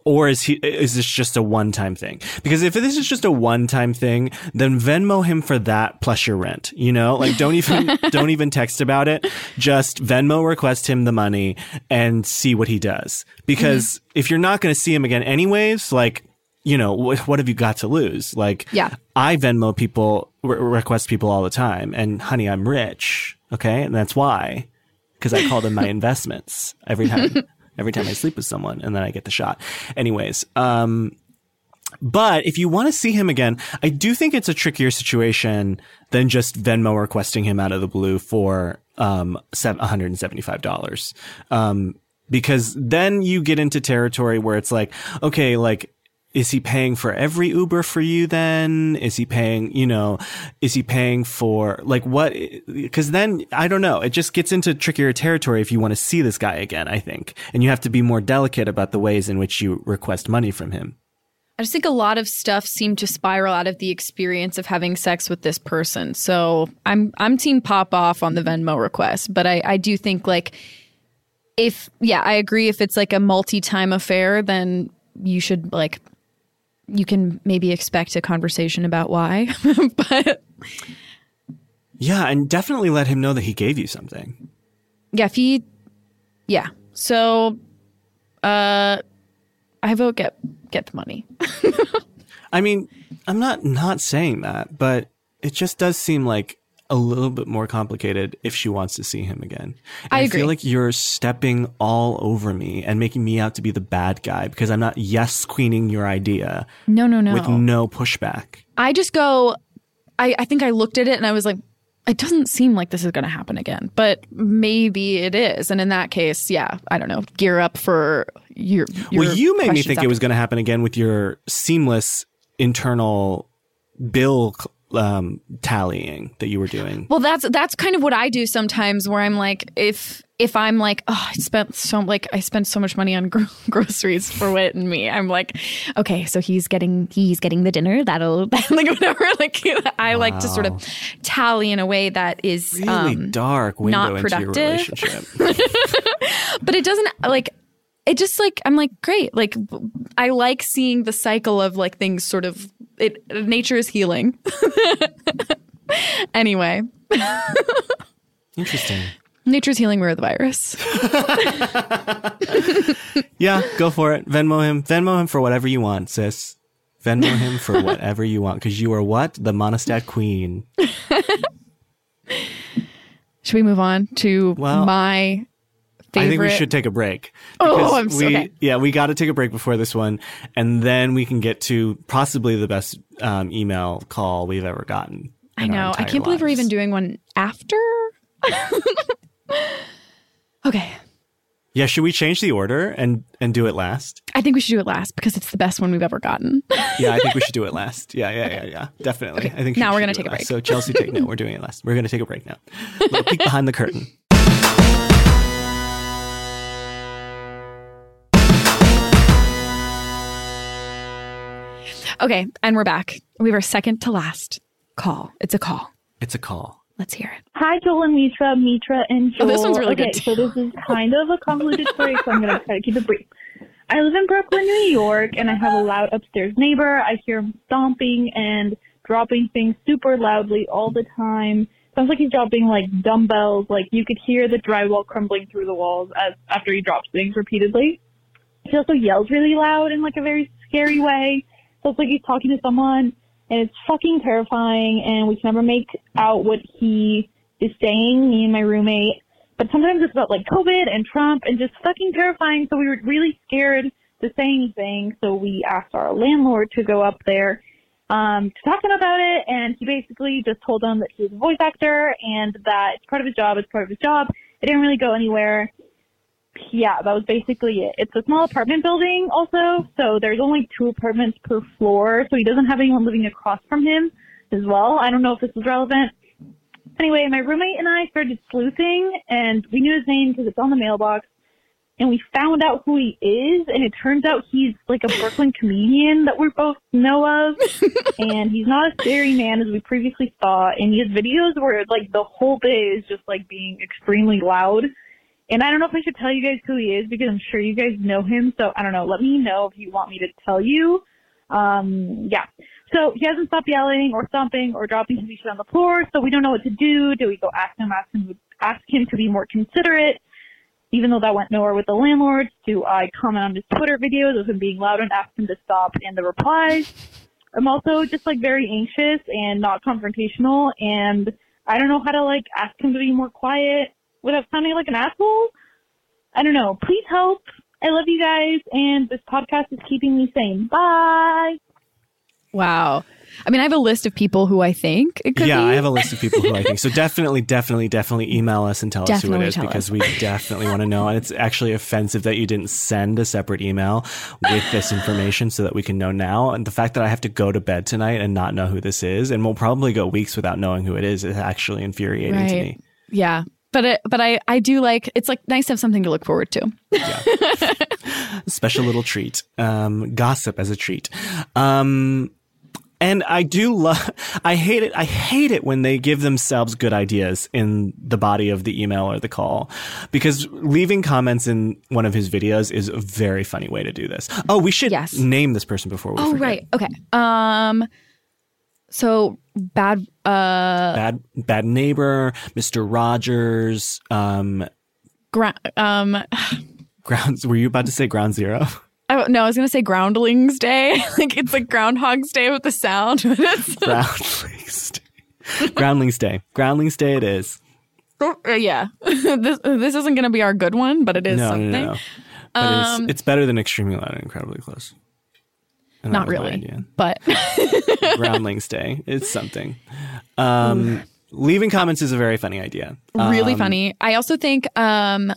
or is he is this just a one time thing? Because if this is just a one time thing, then Venmo him for that plus your rent. You know, like don't even don't even text about it. Just Venmo request him the money and see what he does. Because mm-hmm. if you're not going to see him again anyways, like you know what, what have you got to lose? Like yeah, I Venmo people re- request people all the time, and honey, I'm rich. Okay, and that's why because I call them my investments every time every time I sleep with someone and then I get the shot. Anyways, um, but if you want to see him again, I do think it's a trickier situation than just Venmo requesting him out of the blue for um, $175. Um, because then you get into territory where it's like, okay, like is he paying for every Uber for you then? Is he paying, you know, is he paying for like what? Cause then I don't know. It just gets into trickier territory if you want to see this guy again, I think. And you have to be more delicate about the ways in which you request money from him. I just think a lot of stuff seemed to spiral out of the experience of having sex with this person. So I'm I'm team pop off on the Venmo request, but I, I do think like if yeah, I agree if it's like a multi time affair, then you should like you can maybe expect a conversation about why. but yeah, and definitely let him know that he gave you something. Yeah, if he yeah. So uh I vote get get the money. I mean, I'm not not saying that, but it just does seem like a little bit more complicated if she wants to see him again. I, I, feel like you're stepping all over me and making me out to be the bad guy because I'm not yes queening your idea. No, no, no. With no pushback. I just go, I, I think I looked at it and I was like, it doesn't seem like this is going to happen again, but maybe it is. And in that case, yeah, I don't know, gear up for your. your well, you made me think after. it was going to happen again with your seamless internal bill um, tallying that you were doing. Well, that's that's kind of what I do sometimes, where I'm like, if if I'm like, oh, I spent so like I spent so much money on gro- groceries for Wit and me, I'm like, okay, so he's getting he's getting the dinner. That'll like whatever. Like I wow. like to sort of tally in a way that is really um, dark window not productive. into your relationship. but it doesn't like it just like I'm like great. Like I like seeing the cycle of like things sort of it nature is healing. anyway. Interesting. Nature's healing, we're the virus. yeah, go for it. Venmo him. Venmo him for whatever you want, sis. Venmo him for whatever you want, because you are what? The Monistat queen. Should we move on to well, my favorite? I think we should take a break. Oh, I'm so, we, okay. Yeah, we got to take a break before this one, and then we can get to possibly the best um, email call we've ever gotten. I know. I can't believe we're even doing one after. okay. Yeah, should we change the order and and do it last? I think we should do it last because it's the best one we've ever gotten. yeah, I think we should do it last. Yeah, yeah, yeah, yeah. Definitely. Okay. I think now we're gonna take a break. So Chelsea, take no, we're doing it last. We're gonna take a break now. Peek behind the curtain. Okay, and we're back. We have our second to last call. It's a call. It's a call. Let's hear it. Hi, Joel and Mitra, Mitra and Joel. Oh, this one's really okay, good. so this is kind of a convoluted story, so I'm going to try to keep it brief. I live in Brooklyn, New York, and I have a loud upstairs neighbor. I hear him stomping and dropping things super loudly all the time. Sounds like he's dropping like dumbbells. Like you could hear the drywall crumbling through the walls as after he drops things repeatedly. He also yells really loud in like a very scary way. So it's like he's talking to someone and it's fucking terrifying. And we can never make out what he is saying. Me and my roommate. But sometimes it's about like COVID and Trump and just fucking terrifying. So we were really scared to say anything. So we asked our landlord to go up there um, to talk to him about it, and he basically just told them that he was a voice actor and that it's part of his job. It's part of his job. It didn't really go anywhere. Yeah, that was basically it. It's a small apartment building, also, so there's only two apartments per floor, so he doesn't have anyone living across from him as well. I don't know if this is relevant. Anyway, my roommate and I started sleuthing, and we knew his name because it's on the mailbox and we found out who he is, and it turns out he's like a Brooklyn comedian that we both know of, and he's not a scary man as we previously thought. And he has videos where like the whole day is just like being extremely loud. And I don't know if I should tell you guys who he is because I'm sure you guys know him. So I don't know. Let me know if you want me to tell you. Um, yeah. So he hasn't stopped yelling or stomping or dropping his shit on the floor. So we don't know what to do. Do we go ask him, ask him, ask him to be more considerate? even though that went nowhere with the landlords, do I comment on his Twitter videos of him being loud and ask him to stop and the replies? I'm also just like very anxious and not confrontational and I don't know how to like ask him to be more quiet without sounding like an asshole. I don't know. Please help. I love you guys and this podcast is keeping me sane. Bye. Wow. I mean, I have a list of people who I think it could yeah, be. I have a list of people who I think. So definitely, definitely, definitely email us and tell us who it Definitely is tell because us. we definitely want to know. And it's actually offensive that you didn't send a separate email with this information so that we can know now. And the fact that I have to go to bed tonight and not know who this is, and we'll probably go weeks without knowing who it is, is actually infuriating to me. Yeah. But it, but I, I do like it's like nice to have something to look forward to. yeah. special little treat. Um, gossip as a treat. Um, and I do love, I hate it. I hate it when they give themselves good ideas in the body of the email or the call because leaving comments in one of his videos is a very funny way to do this. Oh, we should Yes. name this person before we Oh forget. right. Okay. Um so bad uh Bad, bad neighbor, Mr. Rogers, um, gra- um grounds. Were you about to say ground zero? oh no, I was gonna say groundlings day. like it's like groundhog's day with the sound. but it's Groundlings Day. Groundlings Day. Groundlings Day it is. uh, yeah. this this isn't gonna be our good one, but it is no, something. no, no, no. But it's, it's better than extremely loud and incredibly close. And Not really. But Groundlings Day. It's something. Um, leaving comments is a very funny idea. really Um, funny. I also think um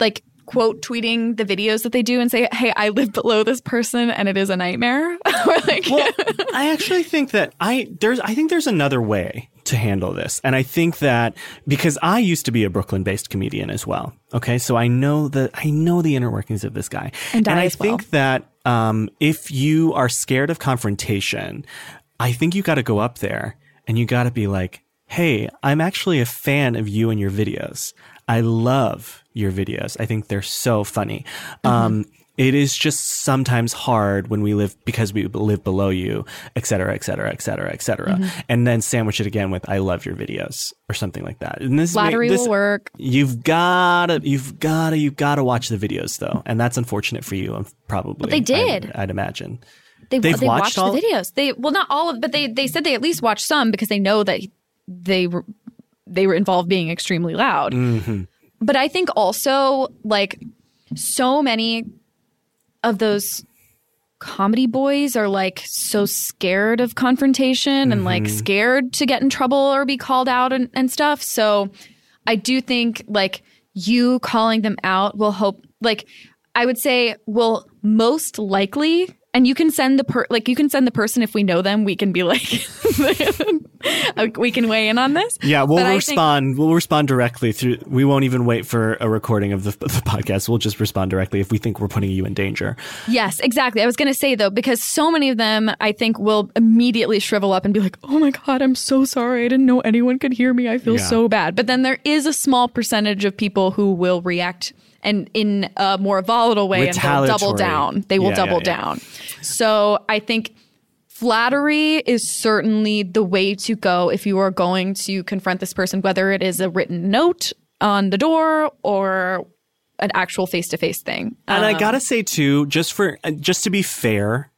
like quote tweeting the videos that they do and say, "Hey, I live below this person and it is a nightmare." like Well, I actually think that I there's I think there's another way to handle this. And I think that because I used to be a Brooklyn-based comedian as well. Okay? So I know the I know the inner workings of this guy. And I I well. think that um if you are scared of confrontation, I think you got to go up there and you got to be like, "Hey, I'm actually a fan of you and your videos. I love your videos. I think they're so funny." Um it is just sometimes hard when we live because we live below you, et cetera, et cetera, et cetera, et cetera. And then sandwich it again with "I love your videos" or something like that. And this flattery this, will work. You've gotta, you've gotta, you've gotta watch the videos though, and that's unfortunate for you. um, Probably, But they did. I'd, I'd imagine. They, They've they watched watched, all- the videos. They well, not all of, but they they said they at least watched some because they know that they were they were involved being extremely loud. Mm-hmm. But I think also like so many of those comedy boys are like so scared of confrontation and like Mm-hmm. scared to get in trouble or be called out and, and stuff. So I do think like you calling them out will hope like I would say will most likely and you can send the per like you can send the person if we know them we can be like uh, we can weigh in on this. Yeah, we'll But I think- respond. we'll respond directly through. We won't even wait for a recording of the, the podcast. We'll just respond directly if we think we're putting you in danger. Yes, exactly. I was going to say though, because so many of them, I think, will immediately shrivel up and be like, "Oh my god, I'm so sorry. I didn't know anyone could hear me. I feel Yeah. so bad." But then there is a small percentage of people who will react and in a more volatile way, and they'll double down. They will Yeah, yeah, double yeah. down. So I think. Flattery is certainly the way to go if you are going to confront this person, whether it is a written note on the door or an actual face to face thing. And I Um, gotta say too, just for uh, just to be fair,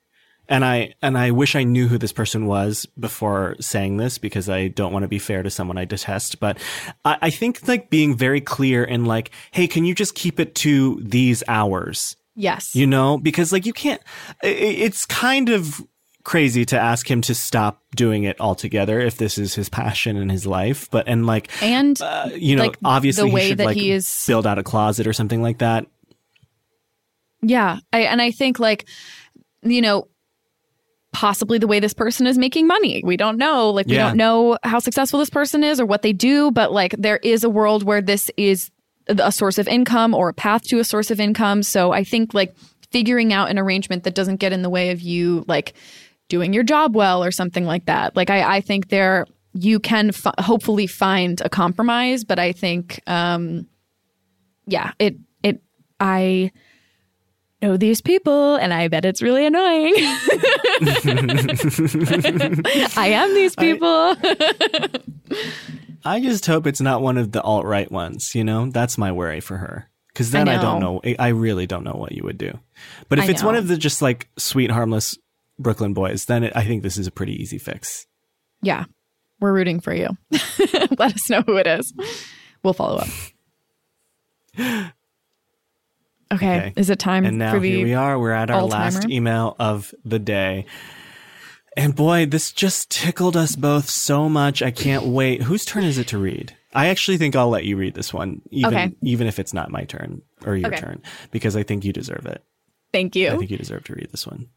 and I and I wish I knew who this person was before saying this because I don't want to be fair to someone I detest. But I, I think like being very clear and like, hey, can you just keep it to these hours? Yes. You know, because like you can't. It's kind of crazy to ask him to stop doing it altogether if this is his passion in his life. But and like, and uh, you know, like, obviously the way he should that like he is- build out a closet or something like that. Yeah. I, and I think, like, you know, possibly the way this person is making money. We don't know. Like, we Yeah. don't know how successful this person is or what they do, but like, there is a world where this is a source of income or a path to a source of income. So I think, like, figuring out an arrangement that doesn't get in the way of you, like, doing your job well or something like that. Like, I, I think there, you can f- hopefully find a compromise, but I think, um, yeah, it, it, I, know these people and I bet it's really annoying. I am these people. I just hope it's not one of the alt right ones. You know, that's my worry for her. Because then I, don't know. I really don't know what you would do. But if I it's one of the just like sweet, harmless Brooklyn boys, then it, I think this is a pretty easy fix. yeah, we're rooting for you. Let us know who it is. We'll follow up. Okay, Okay. is it time for you? And now here we are. We're at our all-timer? last email of the day. And boy, this just tickled us both so much. I can't wait. Whose turn is it to read? I actually think I'll let you read this one, even Okay. even if it's not my turn or your Okay. turn, because I think you deserve it. Thank you. I think you deserve to read this one.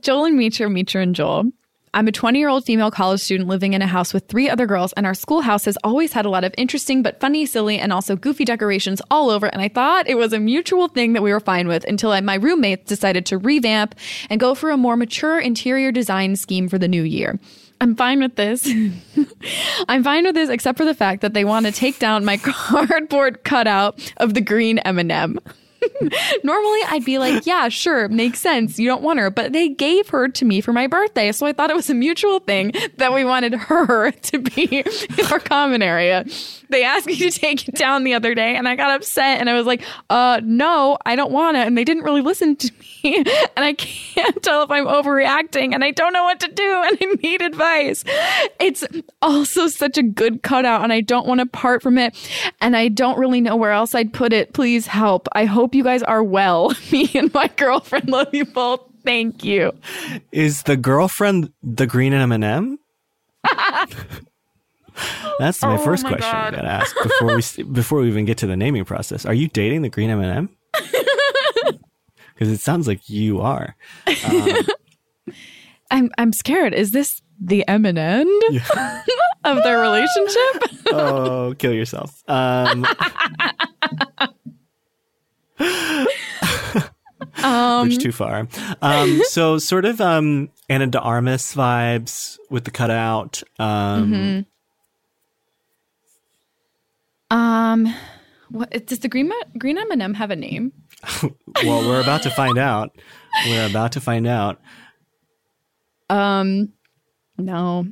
Joel and Mitra, Mitra and Joel. I'm a 20 year old female college student living in a house with three other girls, and our schoolhouse has always had a lot of interesting but funny, silly, and also goofy decorations all over. And I thought it was a mutual thing that we were fine with until I, my roommates decided to revamp and go for a more mature interior design scheme for the new year. I'm fine with this. I'm fine with this, except for the fact that they want to take down my cardboard cutout of the green M&M. Normally, I'd be like, yeah, sure, makes sense. You don't want her, but they gave her to me for my birthday. So I thought it was a mutual thing that we wanted her to be in our common area. They asked me to take it down the other day and I got upset and I was like, uh, no, I don't want it. And they didn't really listen to me. And I can't tell if I'm overreacting and I don't know what to do and I need advice. It's also such a good cutout and I don't want to part from it. And I don't really know where else I'd put it. Please help. I hope you guys are well. Me and my girlfriend love you both. Thank you. Is the girlfriend the green M&M? That's my Oh first my question I God. gotta ask before we before we even get to the naming process. Are you dating the green M&M? Because it sounds like you are. I'm I'm scared. Is this the M and end of their relationship? Oh, kill yourself. Um, Um, bridge too far. Um, so sort of um, Ana de Armas vibes with the cutout. Um, Um, what does the green green M and m have a name? Well, we're about to find out. We're about to find out. Um, no.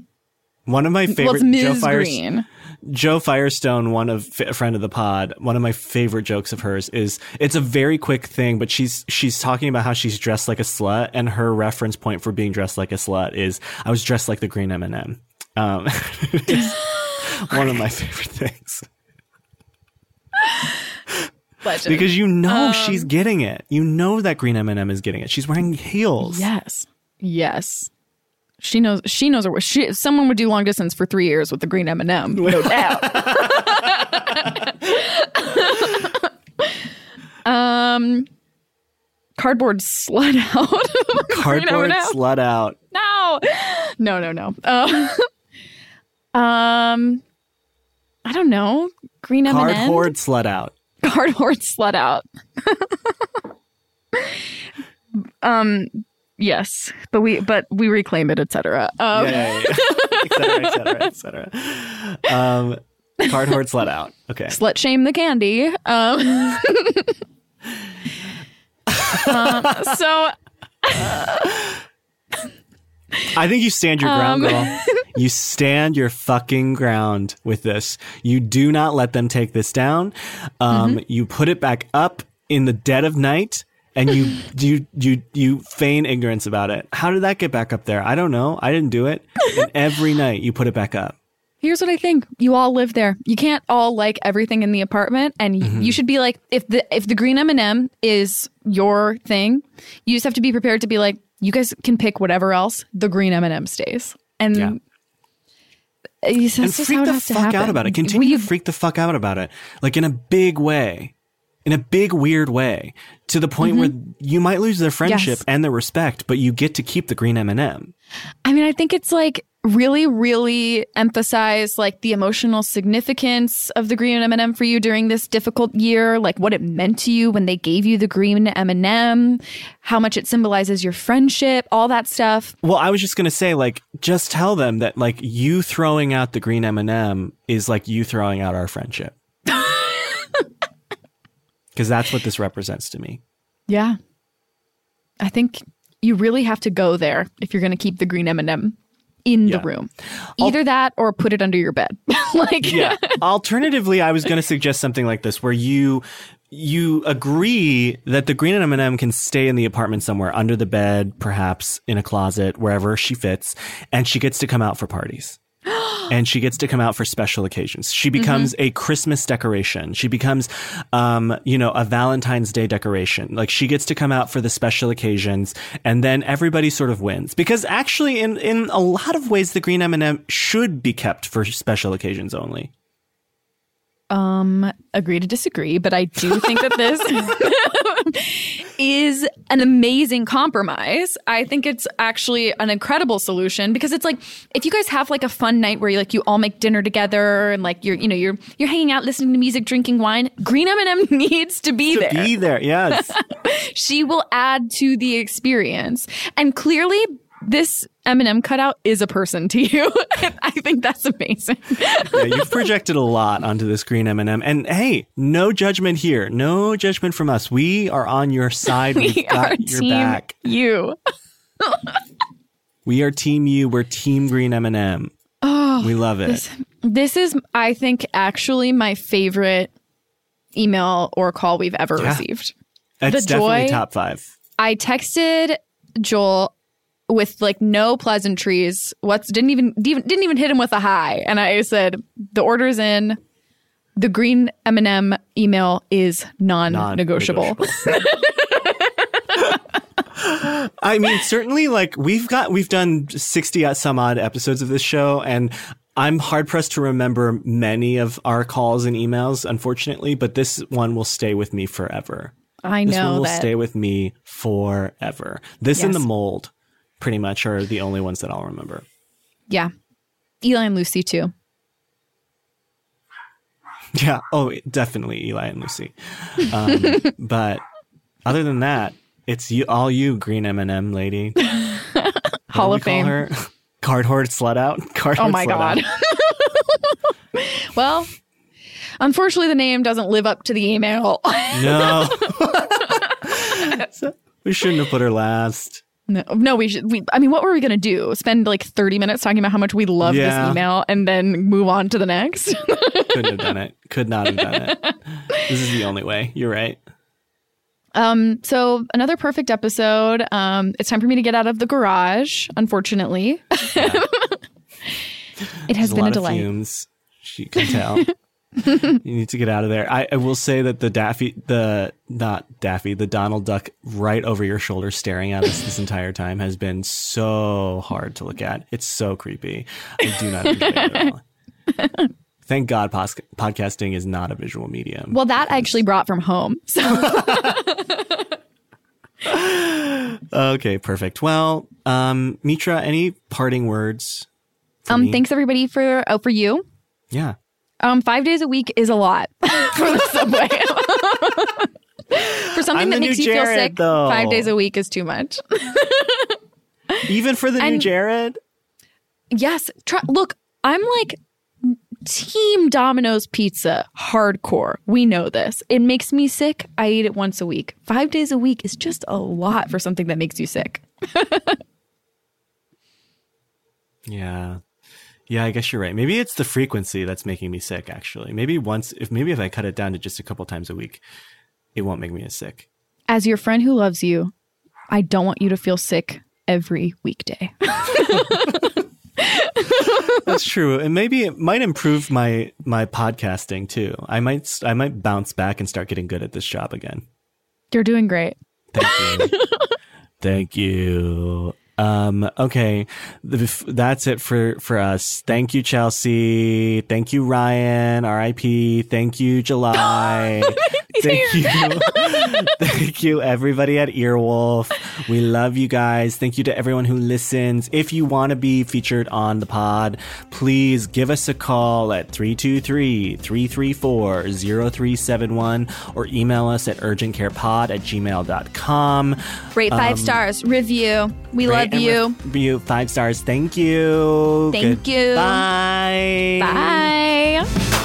One of my Well, favorite Ms. Jo, Fires- Green. Jo Firestone, one of a friend of the pod, one of my favorite jokes of hers is it's a very quick thing, but she's she's talking about how she's dressed like a slut, and her reference point for being dressed like a slut is I was dressed like the green M and m Um, one of my favorite things Legend. because you know Um, she's getting it. You know that green M and m is getting it. She's wearing heels. yes, yes. She knows. She knows her. She. Someone would do long distance for three years with the green M and m No doubt. um, cardboard slut out. Cardboard M&M. slut out. No, no, no, no. Uh, um, I don't know. Green M and. Cardboard slut out. Cardboard slut out. um, yes, but we but we reclaim it, etc. Um, Yay. et cetera, et cetera, et cetera. Um, cardboard slut out. Okay. Slut shame the candy. Um, um, so I think you stand your ground, Um. girl. You stand your fucking ground with this. You do not let them take this down. Um, Mm-hmm. You put it back up in the dead of night and you you you you feign ignorance about it. How did that get back up there? I don't know. I didn't do it. And every night you put it back up. Here's what I think. You all live there. You can't all like everything in the apartment and Mm-hmm. you should be like if the if the green M&M is your thing, you just have to be prepared to be like you guys can pick whatever else. The green M&M stays. And Yeah. It's and freak the fuck out about it. Continue We- to freak the fuck out about it, like in a big way, in a big weird way, to the point where you might lose their friendship Mm-hmm. Yes. and their respect, but you get to keep the green M and m I mean, I think it's like really, really emphasize like the emotional significance of the green M&M for you during this difficult year, like what it meant to you when they gave you the green M&M, how much it symbolizes your friendship, all that stuff. Well, I was just gonna say, like, just tell them that, like, you throwing out the green M and m is like you throwing out our friendship, because that's what this represents to me. Yeah. I think you really have to go there if you're going to keep the green M&M in Yeah. the room. Either that or put it under your bed. like yeah. Alternatively, I was going to suggest something like this, where you you agree that the green M&M can stay in the apartment somewhere under the bed, perhaps in a closet, wherever she fits, and she gets to come out for parties. and she gets to come out for special occasions. She becomes a Christmas decoration. She becomes, um, you know, a Valentine's Day decoration. Like she gets to come out for the special occasions, and then everybody sort of wins. Because actually, in in a lot of ways, the green M&M should be kept for special occasions only. Um, agree to disagree, but I do think that this is an amazing compromise. I think it's actually an incredible solution because it's like if you guys have like a fun night where you like you all make dinner together and like you're you know you're you're hanging out listening to music, drinking wine, Green M&M needs to be To there. be there, yes. she will add to the experience. And clearly this M&M cutout is a person to you. I think that's amazing. yeah, you've projected a lot onto this green M&M, and hey, no judgment here. No judgment from us. We are on your side. We've we got are your team back. you. We are team you. We're team green M&M. Oh, we love it. This is, I think, actually my favorite email or call we've ever Yeah. received. It's the definitely joy- top five. I texted Joel with like no pleasantries. What's didn't even didn't even hit him with a hi, and I said the order's in. The green M&M email is non-negotiable. Non-negotiable. I mean, certainly, like we've got we've done sixty at some odd episodes of this show, and I'm hard pressed to remember many of our calls and emails, unfortunately. But this one will stay with me forever. I know This one will that. stay with me forever. This in the mold, pretty much, are the only ones that I'll remember. yeah, Eli and Lucy too. Yeah. Oh, definitely Eli and Lucy. Um, but other than that, it's you, all you, green M and M lady. Hall of Fame. her? Card hoard slut out. Card Oh my god. well, unfortunately, the name doesn't live up to the email. No. So, we shouldn't have put her last. No, no, we should. We, I mean, what were we gonna do? Spend like thirty minutes talking about how much we love Yeah. this email and then move on to the next? Couldn't have done it. Could not have done it. This is the only way. You're right. um. So another perfect episode. Um. It's time for me to get out of the garage. Unfortunately, it has There's been a a delight. fumes. She can tell. you need to get out of there. I, I will say that the Daffy, the not Daffy, the Donald Duck right over your shoulder staring at us this entire time has been so hard to look at. It's so creepy. I do not at all. Thank God pos- podcasting is not a visual medium. Well, that I actually brought from home. So Okay, perfect. Well, um, Mitra, any parting words? um, me? thanks everybody for oh, for you. Yeah. Um, five days a week is a lot for the subway. for something I'm that makes you feel sick, though. five days a week is too much. Even for the new Jared? yes, try, look, I'm like team Domino's pizza, hardcore. We know this. It makes me sick. I eat it once a week. Five days a week is just a lot for something that makes you sick. Yeah. Yeah, I guess you're right. Maybe it's the frequency that's making me sick actually. Maybe once if maybe if I cut it down to just a couple times a week, it won't make me as sick. as your friend who loves you, I don't want you to feel sick every weekday. That's true, and maybe it might improve my my podcasting too. I might I might bounce back and start getting good at this job again. You're doing great. Thank you. Thank you. Um, okay, that's it for for us. Thank you, Chelsea. Thank you, Ryan. R.I.P. Thank you, July. Thank you, thank you, everybody at Earwolf. We love you guys. Thank you to everyone who listens. If you want to be featured on the pod, please give us a call at 323-334-0371 or email us at urgentcarepod at gmail.com. Rate five um, stars. Review. We love you. Review five stars. Thank you. Thank you. Bye. Bye.